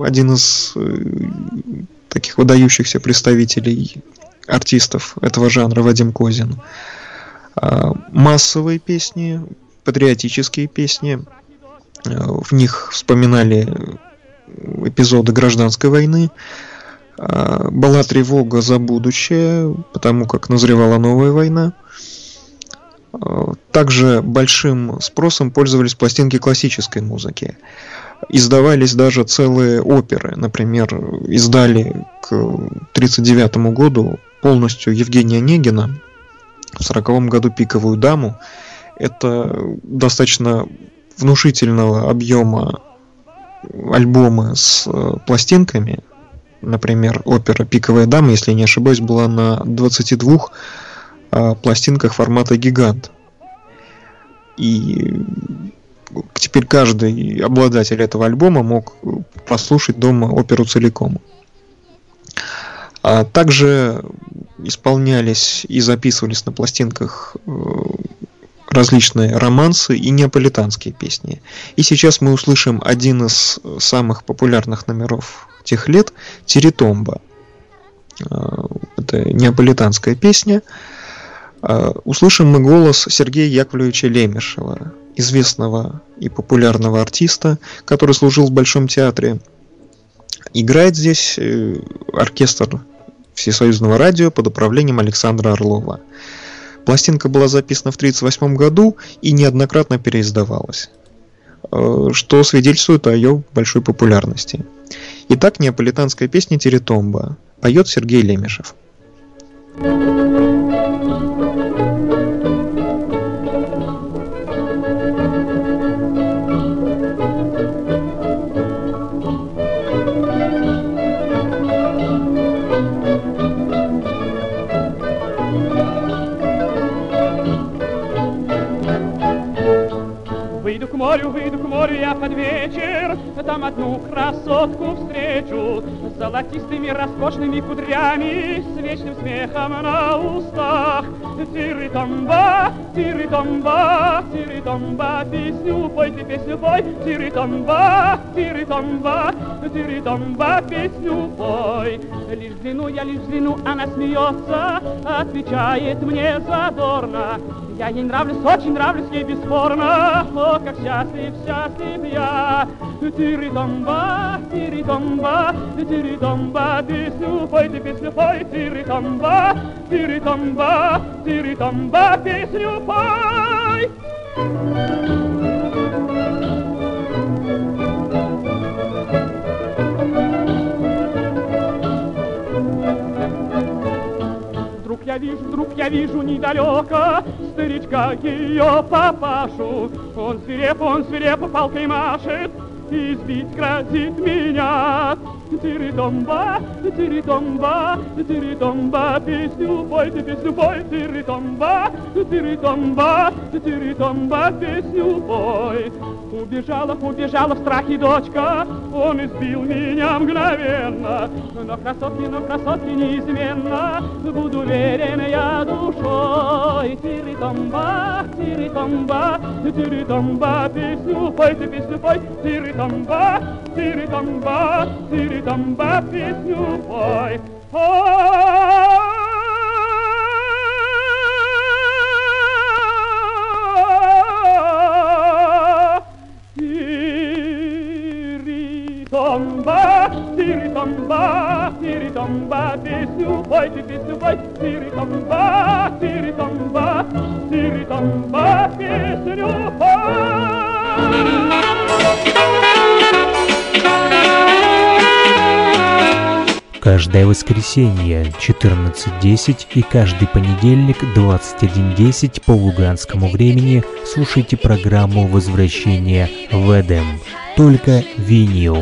один из э, таких выдающихся представителей артистов этого жанра Вадим Козин. А, Массовые песни, патриотические песни. Э, В них вспоминали эпизоды гражданской войны. А, Была тревога за будущее, потому как назревала новая война. Также большим спросом пользовались пластинки классической музыки. Издавались даже целые оперы. Например, издали к 1939 году полностью Евгения Онегина в 1940 году «Пиковую даму». Это достаточно внушительного объема альбомы с э, пластинками. Например, опера «Пиковая дама», если не ошибаюсь, была на 22 а, пластинках формата гигант. И теперь каждый обладатель этого альбома мог послушать дома оперу целиком. А также исполнялись и записывались на пластинках э, различные романсы и неаполитанские песни. И сейчас мы услышим один из самых популярных номеров тех лет Тиритомба. Э, Это неаполитанская песня. Э, Услышим мы голос Сергея Яковлевича Лемешева, известного и популярного артиста, который служил в Большом театре. Играет здесь э, оркестр Всесоюзного радио под управлением Александра Орлова. Пластинка была записана в 1938 году и неоднократно переиздавалась, э, что свидетельствует о ее большой популярности. Итак, неаполитанская песня «Теритомба» поет Сергей Лемешев. Выйду к морю, выйду к морю я под вечер, Там одну красотку встречу С золотистыми роскошными кудрями С вечным смехом на устах Тиритомба, тири-томба, тири-томба, песню пой, ты песню пой, тири-томба, тири-томба, тири-томба, песню пой. Лишь взгляну, я лишь взгляну, она смеется, отвечает мне задорно. Я ей нравлюсь, очень нравлюсь ей бесспорно, о, как счастлив, счастлив я. Тири-томба, тири-томба, тири-томба, песню пой, ты песню пой, тири-томба, тири-томба, тири-томба, песню пой. Я вижу, вдруг я вижу недалeko старичка ее папашу. Он свиреп, он свирепо палкой машет, и грозит меня. Тири-томба, тири-томба, тири-томба, песню пой, ты песню пой, тири-томба, тири-томба, тири-томба, песню пой. Убежала, убежала в страхе дочка, он избил меня мгновенно. Но красотки, но красотки неизменно, буду верен я душой. Тири-томба, тири-томба, тири-томба, песню пой, ты песню пой, тири-томба, тири-томба, тири-томба, песню пой. Тири-томба, тири-томба, тири-томба, песню пой, ты песню пой, тири-томба, тири-томба, тири-томба, песню Каждое воскресенье 14.10 и каждый понедельник 21.10 по луганскому времени слушайте программу «Возвращение в Эдем». Только винил.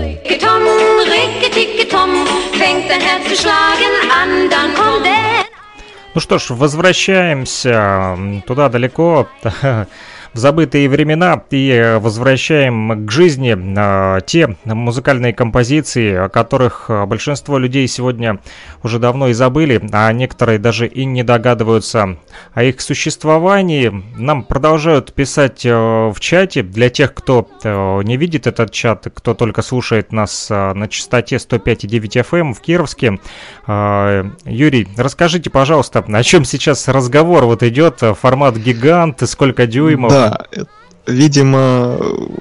Ну что ж, возвращаемся туда далеко, (laughs) в забытые времена и возвращаем к жизни э, те музыкальные композиции, о которых э, большинство людей сегодня уже давно и забыли, а некоторые даже и не догадываются о их существовании. Нам продолжают писать э, в чате для тех, кто э, не видит этот чат, кто только слушает нас э, на частоте 105,9 FM в Кировске. Э, Юрий, расскажите, пожалуйста, о чем сейчас разговор вот идет, э, формат гигант, сколько дюймов? Да, э, видимо,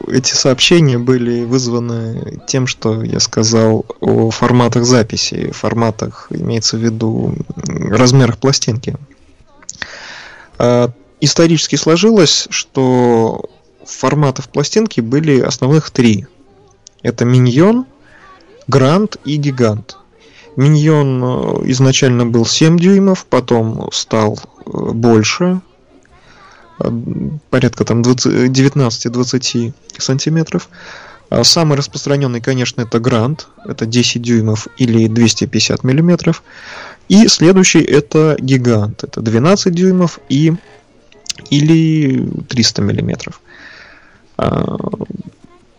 эти сообщения были вызваны тем, что я сказал о форматах записи, форматах, имеется в виду размерах пластинки. А, Исторически сложилось, что форматов пластинки были основных три. Это миньон, грант и гигант. Миньон э, изначально был 7 дюймов, потом стал э, больше, порядка там 20 19-20 сантиметров. А Самый распространенный, конечно, это грант, это 10 дюймов или 250 миллиметров. И следующий это гигант, это 12 дюймов и или 300 миллиметров. А,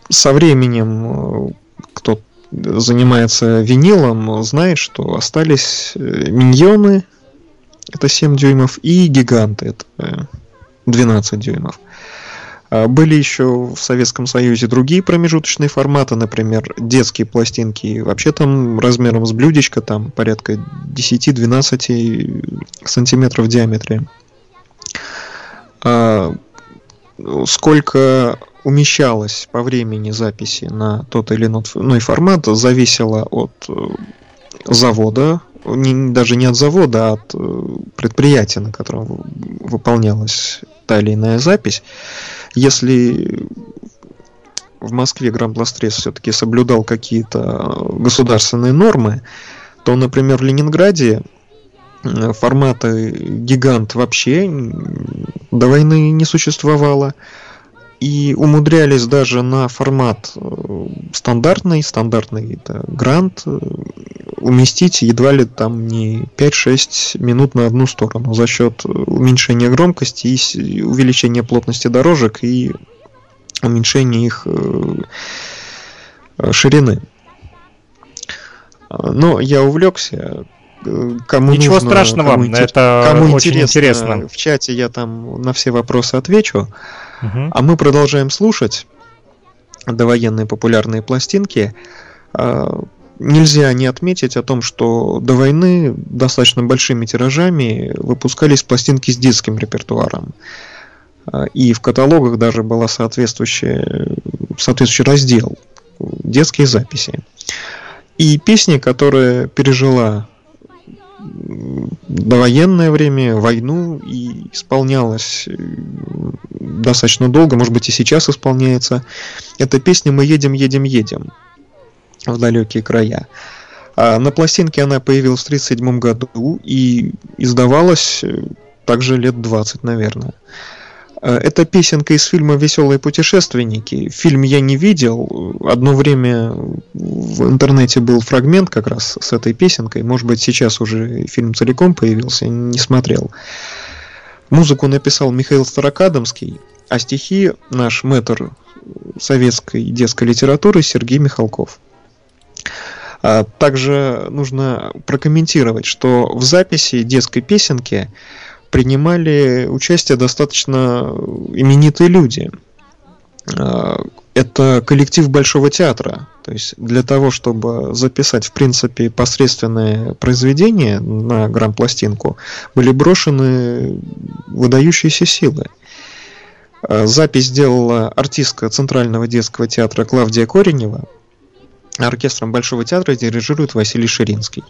Со временем, э, кто занимается винилом, знает, что остались э, миньоны, это 7 дюймов, и гиганты, это э, 12 дюймов. А, Были еще в Советском Союзе другие промежуточные форматы, например, детские пластинки, вообще там размером с блюдечко, там порядка 10-12 сантиметров в диаметре. А, Сколько умещалось по времени записи на тот или иной формат, зависело от э, завода, не- даже не от завода, а от э, предприятия, на котором выполнялась та или иная запись. Если в Москве Грампластрес все-таки соблюдал какие-то государственные нормы, то, например, в Ленинграде э, формата гигант вообще до войны не существовало. И умудрялись даже на формат э, стандартный, стандартный это грант, э, уместить едва ли там не 5-6 минут на одну сторону за счет э, уменьшения громкости и увеличения плотности дорожек и уменьшения их ширины. А, Но я увлекся. кому Ничего нужно, страшного, кому это кому очень интересно. В чате я там на все вопросы отвечу. А мы продолжаем слушать довоенные популярные пластинки. А, Нельзя не отметить о том, что до войны достаточно большими тиражами выпускались пластинки с детским репертуаром. А, И в каталогах даже был соответствующий, соответствующий раздел детские записи. И песня, которая пережила довоенное время, войну и исполнялась э, достаточно долго, может быть и сейчас исполняется. Это песня «Мы едем, едем, едем» в далекие края. А на пластинке она появилась в 1937 году и издавалась э, также лет 20, наверное. Э, Это песенка из фильма «Веселые путешественники». Фильм я не видел. Одно время в интернете был фрагмент как раз с этой песенкой. Может быть, сейчас уже фильм целиком появился, не смотрел. Музыку написал Михаил Старокадомский, а стихи наш мэтр советской детской литературы Сергей Михалков. А Также нужно прокомментировать, что в записи детской песенки принимали участие достаточно именитые люди. А, Это коллектив Большого театра. То есть для того, чтобы записать, в принципе, посредственное произведение на грампластинку, были брошены выдающиеся силы. А, Запись сделала артистка Центрального детского театра Клавдия Коренева. Оркестром Большого театра дирижирует Василий Ширинский.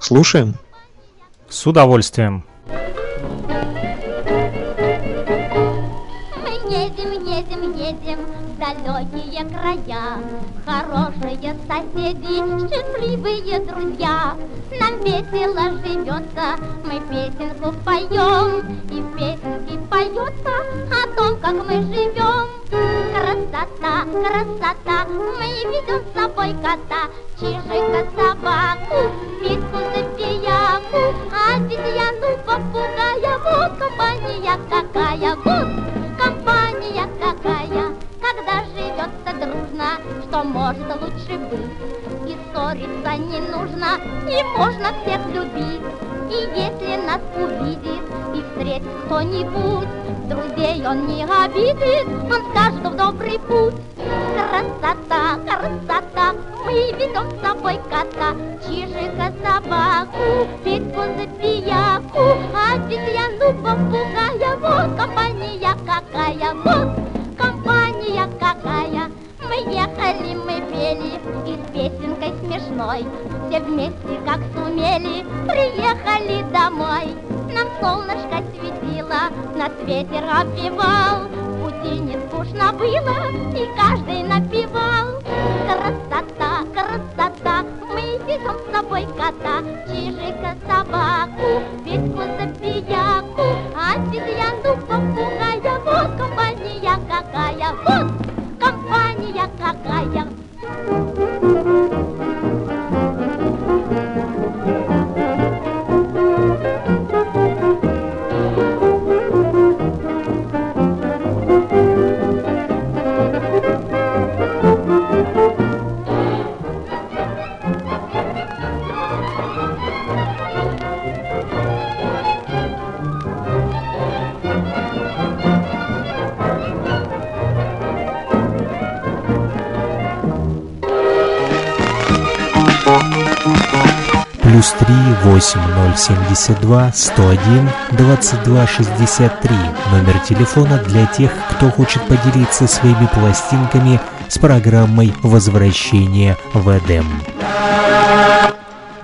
Слушаем. С удовольствием. Мы далекие края. Хорошие соседи, счастливые друзья. Нам весело живется, мы песенку поем. И в песенке поется о том, как мы живем. Красота, красота, мы ведем с собой кота, чижика, собаку, Петьку, запияку, обезьяну, попугая. Вот компания какая, вот компания какая, когда живется дружно, что может лучше быть. И ссориться не нужно, и можно всех любить. И если нас увидит и встретит кто-нибудь, Друзей он не обидит, он скажет в добрый путь. Красота, красота, мы ведем с собой кота, Чижика, собаку, Петьку, запияку, Обезьяну, попугая, вот компания какая, вот компания какая. Мы ехали, мы пели, и с песенкой смешной, Все вместе, как сумели, приехали домой. Нам солнышко светило, нас ветер обвивал, В пути не скучно было, и каждый напевал. Красота, красота, мы везем с собой кота, Чижика, собаку, Петьку, запияку, Обезьяну, попугая, вот компания какая, вот компания какая. Плюс 3 8072 101 2263. Номер телефона для тех, кто хочет поделиться своими пластинками с программой «Возвращение в Эдем».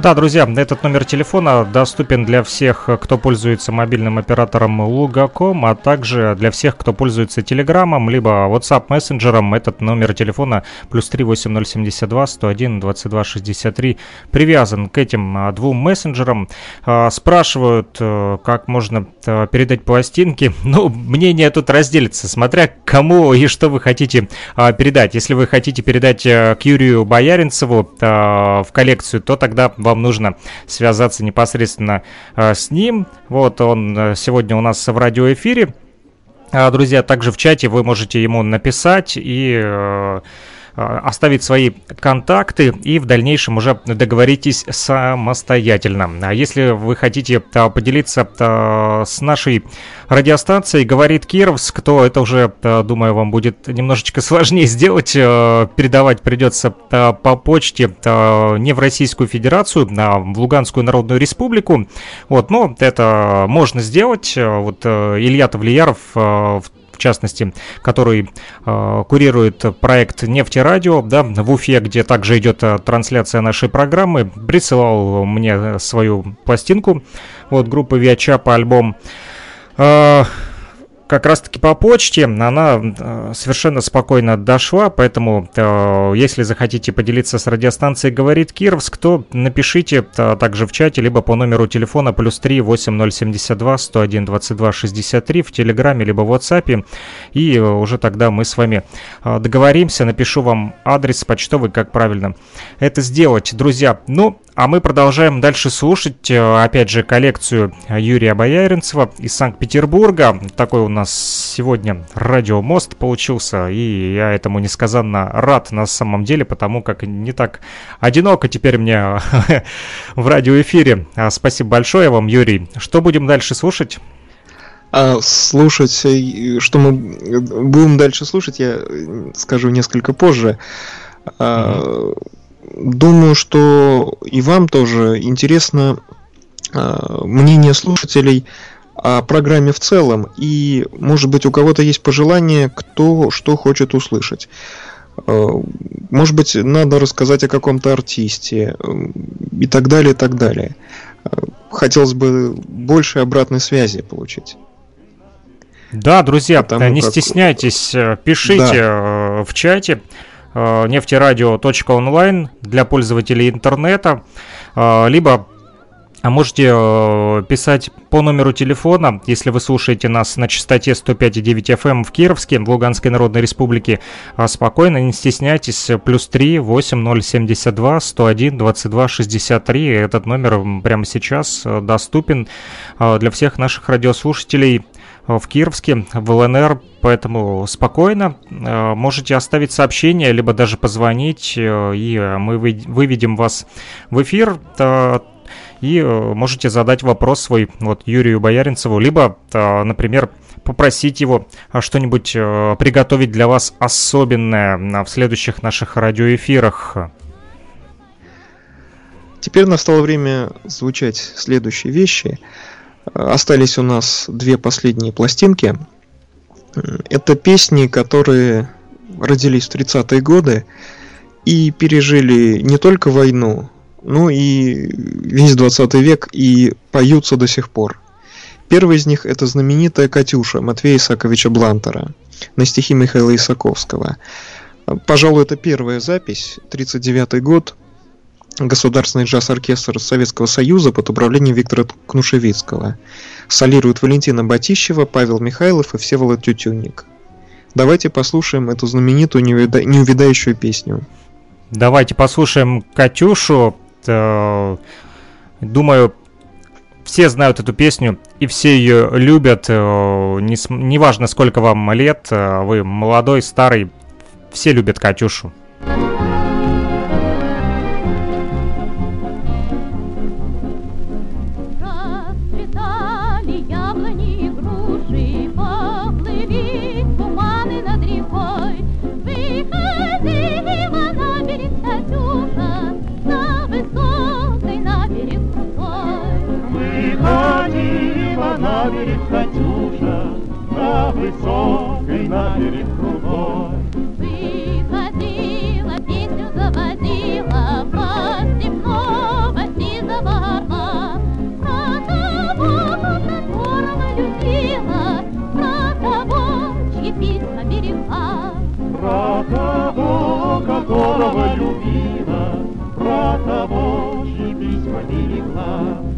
Да, друзья, этот номер телефона доступен для всех, кто пользуется мобильным оператором Лугаком, а также для всех, кто пользуется Телеграмом, либо WhatsApp мессенджером. Этот номер телефона плюс 38072 101 2263 привязан к этим а, двум мессенджерам. А, Спрашивают, э, как можно э, передать пластинки. (laughs) Ну, мнение тут разделится, смотря кому и что вы хотите а, передать. Если вы хотите передать э, к Юрию Бояринцеву в коллекцию, то тогда вам нужно связаться непосредственно э, с ним. Вот он э, сегодня у нас в радиоэфире. А, Друзья, также в чате вы можете ему написать и э, оставить свои контакты и в дальнейшем уже договоритесь самостоятельно. А если вы хотите поделиться с нашей радиостанцией «Говорит Кировск», то это уже, думаю, вам будет немножечко (laughs) сложнее сделать. Передавать придется по почте не в Российскую Федерацию, а в Луганскую Народную Республику. Вот, но это можно сделать. Вот Илья Тавлияров в в частности, который э, курирует проект «Нефтерадио», да, в Уфе, где также идет э, трансляция нашей программы, присылал мне свою пластинку, вот, группы Виачапа, альбом. Э, как раз-таки по почте, она э, совершенно спокойно дошла, поэтому э, если захотите поделиться с радиостанцией «Говорит Кировск», то напишите э, также в чате, либо по номеру телефона плюс 3 8072 101 22 63 в Телеграме, либо в WhatsApp, и уже тогда мы с вами договоримся, напишу вам адрес почтовый, как правильно это сделать. Друзья, ну, а мы продолжаем дальше слушать, опять же, коллекцию Юрия Бояринцева из Санкт-Петербурга. Такой у нас сегодня радиомост получился, и я этому несказанно рад на самом деле, потому как не так одиноко теперь мне (laughs) в радиоэфире. А, спасибо большое вам, Юрий. Что будем дальше слушать? А слушать, э, что мы будем дальше слушать, я скажу несколько позже. Mm-hmm. Думаю, что и вам тоже интересно э, мнение слушателей о программе в целом. И, может быть, у кого-то есть пожелание, кто что хочет услышать. Э, может быть, надо рассказать о каком-то артисте э, и так далее, и так далее. Хотелось бы больше обратной связи получить. Да, друзья, Потому не как... стесняйтесь, пишите да. в чате. Э, нефтерадио.онлайн для пользователей интернета, э, либо а можете э, писать по номеру телефона, если вы слушаете нас на частоте 105,9 FM эм в Кировске, в Луганской Народной Республике. Спокойно, не стесняйтесь. Плюс 3 8072 101 22 63. Этот номер прямо сейчас доступен для всех наших радиослушателей в Кировске, в ЛНР, поэтому спокойно э, можете оставить сообщение, либо даже позвонить, э, и мы выведем вас в эфир, э, и можете задать вопрос свой вот Юрию Бояринцеву, либо, например, попросить его что-нибудь приготовить для вас особенное в следующих наших радиоэфирах. Теперь настало время звучать следующие вещи – Остались у нас две последние пластинки. Это песни, которые родились в 30-е годы и пережили не только войну, но и весь 20 век и поются до сих пор. Первый из них это знаменитая «Катюша» Матвея Исаковича Блантера на стихи Михаила Исаковского. Пожалуй, это первая запись, 39 год, Государственный джаз-оркестр Советского Союза под управлением Виктора Кнушевицкого. Солируют Валентина Батищева, Павел Михайлов и Всеволод Тютюнник. Давайте послушаем эту знаменитую неувидающую песню. Давайте послушаем Катюшу. Э, думаю, все знают эту песню и все ее любят. Э, неважно, сколько вам лет, э, вы молодой, старый, все любят Катюшу. Высокой, на берег крутой. Выходила, песню заводила, про степного сизого орла, про того, которого любила, про того, чьи письма берегла. Про того, которого любила, про того, чьи письма берегла.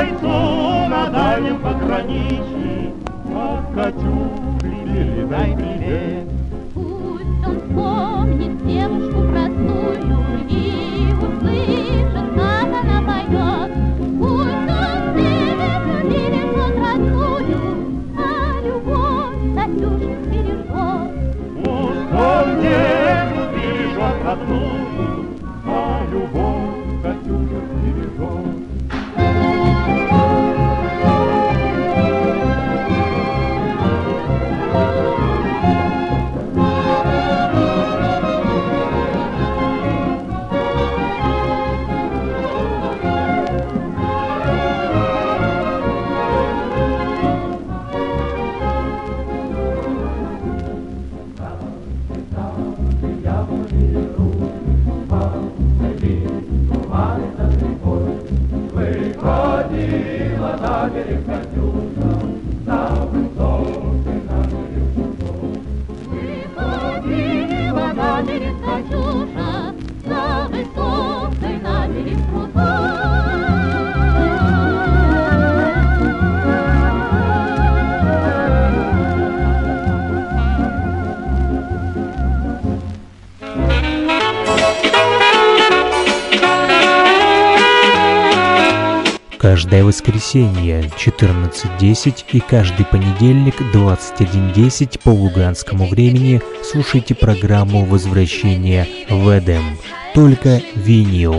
Бойцу на дальнем пограничье, а Катюши передай привет. Пусть он вспомнит девушку простую и услышит, как она поет. Пусть он встретит, любит он родную, а любовь Катюша бережет. Он деву бережет родную, Каждое воскресенье 14.10 и каждый понедельник 21.10 по луганскому времени слушайте программу «Возвращение в Эдем». Только винил.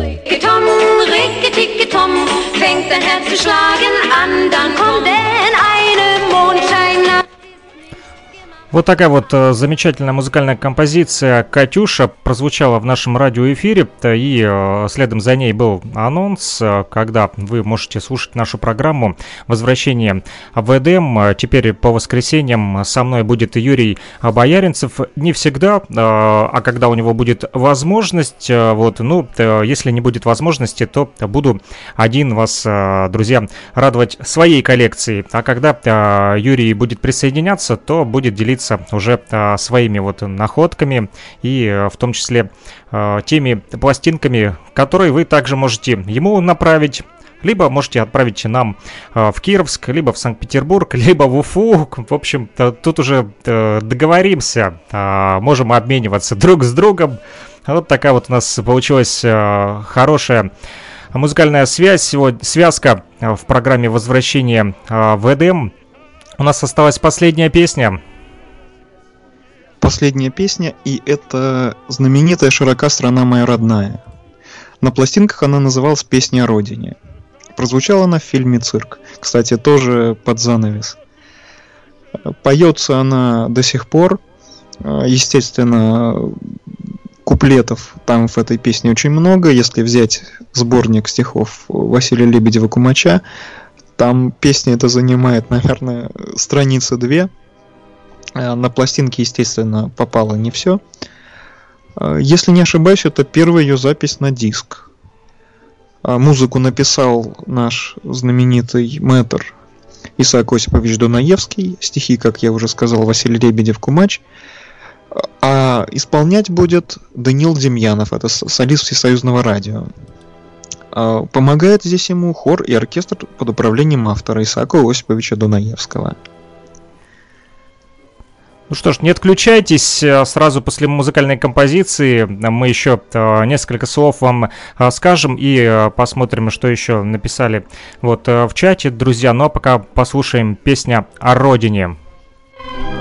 Вот такая вот э, замечательная музыкальная композиция «Катюша» прозвучала в нашем радиоэфире, т- и э, следом за ней был анонс, э, когда вы можете слушать нашу программу «Возвращение в Эдем». Э, Теперь по воскресеньям со мной будет Юрий Бояринцев. Не всегда, э, а когда у него будет возможность, э, вот, ну, если не будет возможности, то буду один вас, э, друзья, радовать своей коллекцией. А когда э, Юрий будет присоединяться, то будет делиться уже э, своими вот находками и э, в том числе э, теми пластинками, которые вы также можете ему направить. Либо можете отправить нам э, в Кировск, либо в Санкт-Петербург, (laughs) либо в Уфу. В общем, тут уже договоримся, э, можем обмениваться друг с другом. Вот такая вот у нас получилась хорошая музыкальная связь, сегодня, связка в программе «Возвращение э, в Эдем». У нас осталась последняя песня. Последняя песня, и это знаменитая широка страна моя родная. На пластинках она называлась «Песня о родине». Прозвучала она в фильме «Цирк». Кстати, тоже под занавес. Поется она до сих пор. Естественно, куплетов там в этой песне очень много. Если взять сборник стихов Василия Лебедева-Кумача, там песня это занимает, наверное, страницы две. Э, На пластинке, естественно, попало не все. Если не ошибаюсь, это первая ее запись на диск. А Музыку написал наш знаменитый мэтр Исаак Осипович Дунаевский, стихи, как я уже сказал, Василий Лебедев-Кумач. А исполнять будет Данил Демьянов, это солист Всесоюзного радио. А Помогает здесь ему хор и оркестр под управлением автора Исаака Осиповича Дунаевского. Ну что ж, не отключайтесь, э, сразу после музыкальной композиции мы еще э, несколько слов вам э, скажем и э, посмотрим, что еще написали вот э, в чате, друзья. Ну а пока послушаем песня о родине. Широка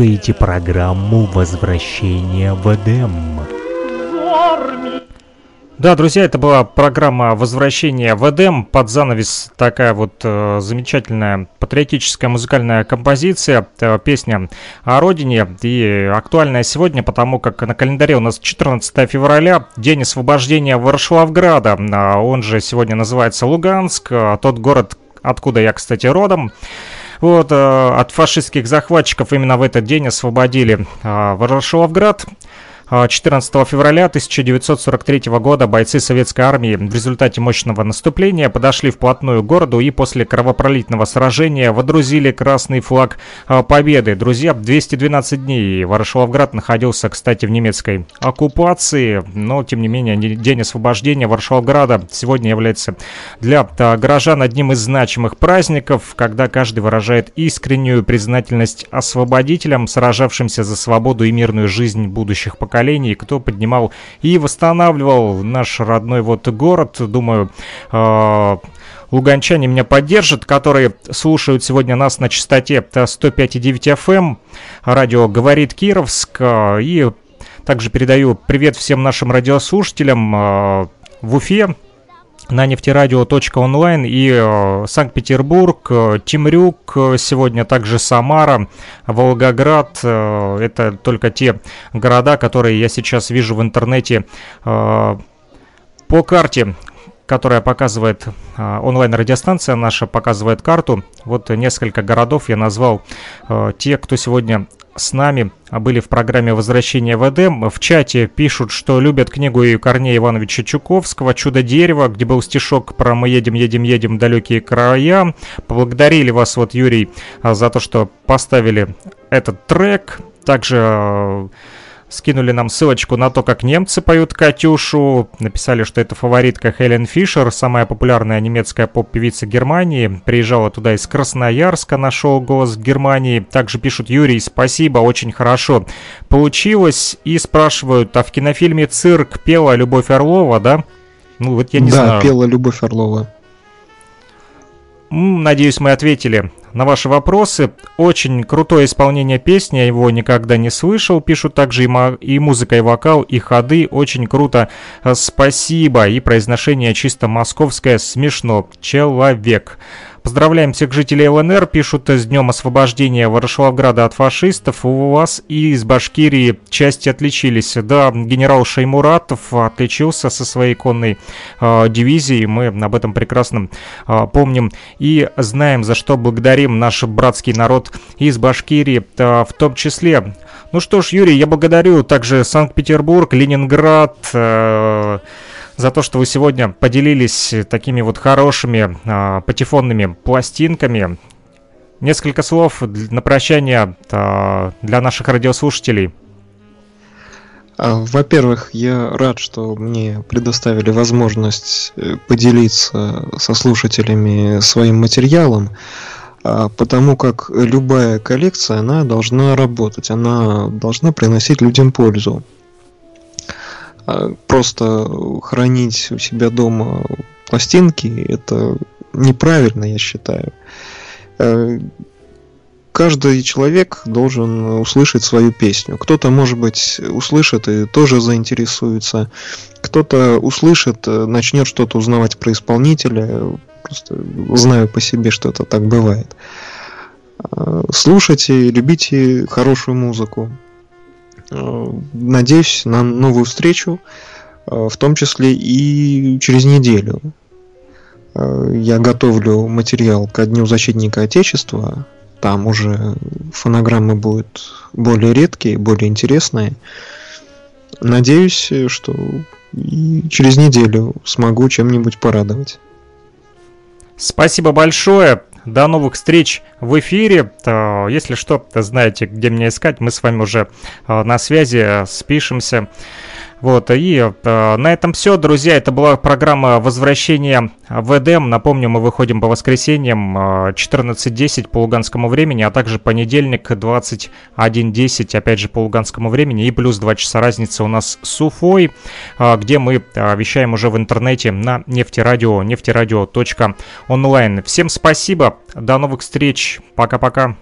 слушаете программу «Возвращение в Эдем». Да, друзья, это была программа «Возвращение в Эдем». Под занавес такая вот э, замечательная патриотическая музыкальная композиция, э, песня о родине. И актуальная сегодня, потому как на календаре у нас 14 февраля, день освобождения Варшавграда. А Он же сегодня называется Луганск, а тот город, откуда я, кстати, родом. Вот, э, от фашистских захватчиков именно в этот день освободили э, Ворошиловград. А, 14 февраля 1943 года бойцы советской армии в результате мощного наступления подошли вплотную к городу и после кровопролитного сражения водрузили красный флаг а, победы. Друзья, 212 дней Ворошиловград находился, кстати, в немецкой оккупации, но, тем не менее, не- день освобождения Ворошиловграда сегодня является для а, горожан одним из значимых праздников, когда каждый выражает искреннюю признательность освободителям, сражавшимся за свободу и мирную жизнь будущих поколений, кто поднимал и восстанавливал наш родной вот город. Думаю, э, луганчане меня поддержат, которые слушают сегодня нас на частоте 105,9 FM. эм. Радио «Говорит Кировск». И также передаю привет всем нашим радиослушателям э, в Уфе, на нефтерадио.онлайн и э, Санкт-Петербург, э, Темрюк, э, сегодня также Самара, Волгоград. э, это только те города, которые я сейчас вижу в интернете э, по карте которая показывает э, онлайн-радиостанция наша, показывает карту. Вот несколько городов я назвал э, те, кто сегодня с нами а, были в программе «Возвращение в Эдем». В чате пишут, что любят книгу и Корнея Ивановича Чуковского «Чудо дерева», где был стишок про «Мы едем, едем, едем далекие края». Поблагодарили вас, вот, Юрий, а, за то, что поставили этот трек. Также скинули нам ссылочку на то, как немцы поют «Катюшу». Написали, что это фаворитка Хелене Фишер, самая популярная немецкая поп-певица Германии. Приезжала туда из Красноярска на шоу «Голос Германии». Также пишут «Юрий, спасибо, очень хорошо получилось». И спрашивают, а в кинофильме «Цирк» пела Любовь Орлова, да? Ну, вот я не да, знаю. пела Любовь Орлова. Надеюсь, мы ответили на ваши вопросы. Очень крутое исполнение песни, я его никогда не слышал. Пишут также и, музыка, и вокал, и ходы. Очень круто. Спасибо. И произношение чисто московское. Смешно. Человек. Поздравляем всех жителей ЛНР, пишут с днем освобождения Ворошиловграда от фашистов. У вас и из Башкирии части отличились. Да, генерал Шаймуратов отличился со своей конной э, дивизией. Мы об этом прекрасно э, помним и знаем, за что благодарим наш братский народ из Башкирии э, в том числе. Ну что ж, Юрий, я благодарю также Санкт-Петербург, Ленинград, э, за то, что вы сегодня поделились такими вот хорошими а, патефонными пластинками. Несколько слов на прощание а, для наших радиослушателей. А, Во-первых, я рад, что мне предоставили возможность э, поделиться со слушателями своим материалом. потому как любая коллекция, она должна работать, она должна приносить людям пользу. А, Просто хранить у себя дома пластинки, это неправильно, я считаю. Э, Каждый человек должен услышать свою песню. Кто-то, может быть, услышит и тоже заинтересуется. Кто-то услышит, э, начнет что-то узнавать про исполнителя. Просто знаю по себе, что это так бывает. Э, Слушайте, любите хорошую музыку. Э, Надеюсь на новую встречу, э, в том числе и через неделю. Э, Я готовлю материал ко Дню Защитника Отечества. Там уже фонограммы будут более редкие, более интересные. Надеюсь, что и через неделю смогу чем-нибудь порадовать. Спасибо большое. До новых встреч в эфире. Э, Если что, знаете, где меня искать. Мы с вами уже э, на связи, э, спишемся. Вот, и э, на этом все, друзья. Это была программа возвращения в Эдем. Напомню, мы выходим по воскресеньям э, 14.10 по луганскому времени, а также понедельник 21.10, опять же, по луганскому времени. И плюс 2 часа разницы у нас с Уфой, э, где мы э, вещаем уже в интернете на нефтерадио, нефтерадио.онлайн. Всем спасибо, до новых встреч, пока-пока.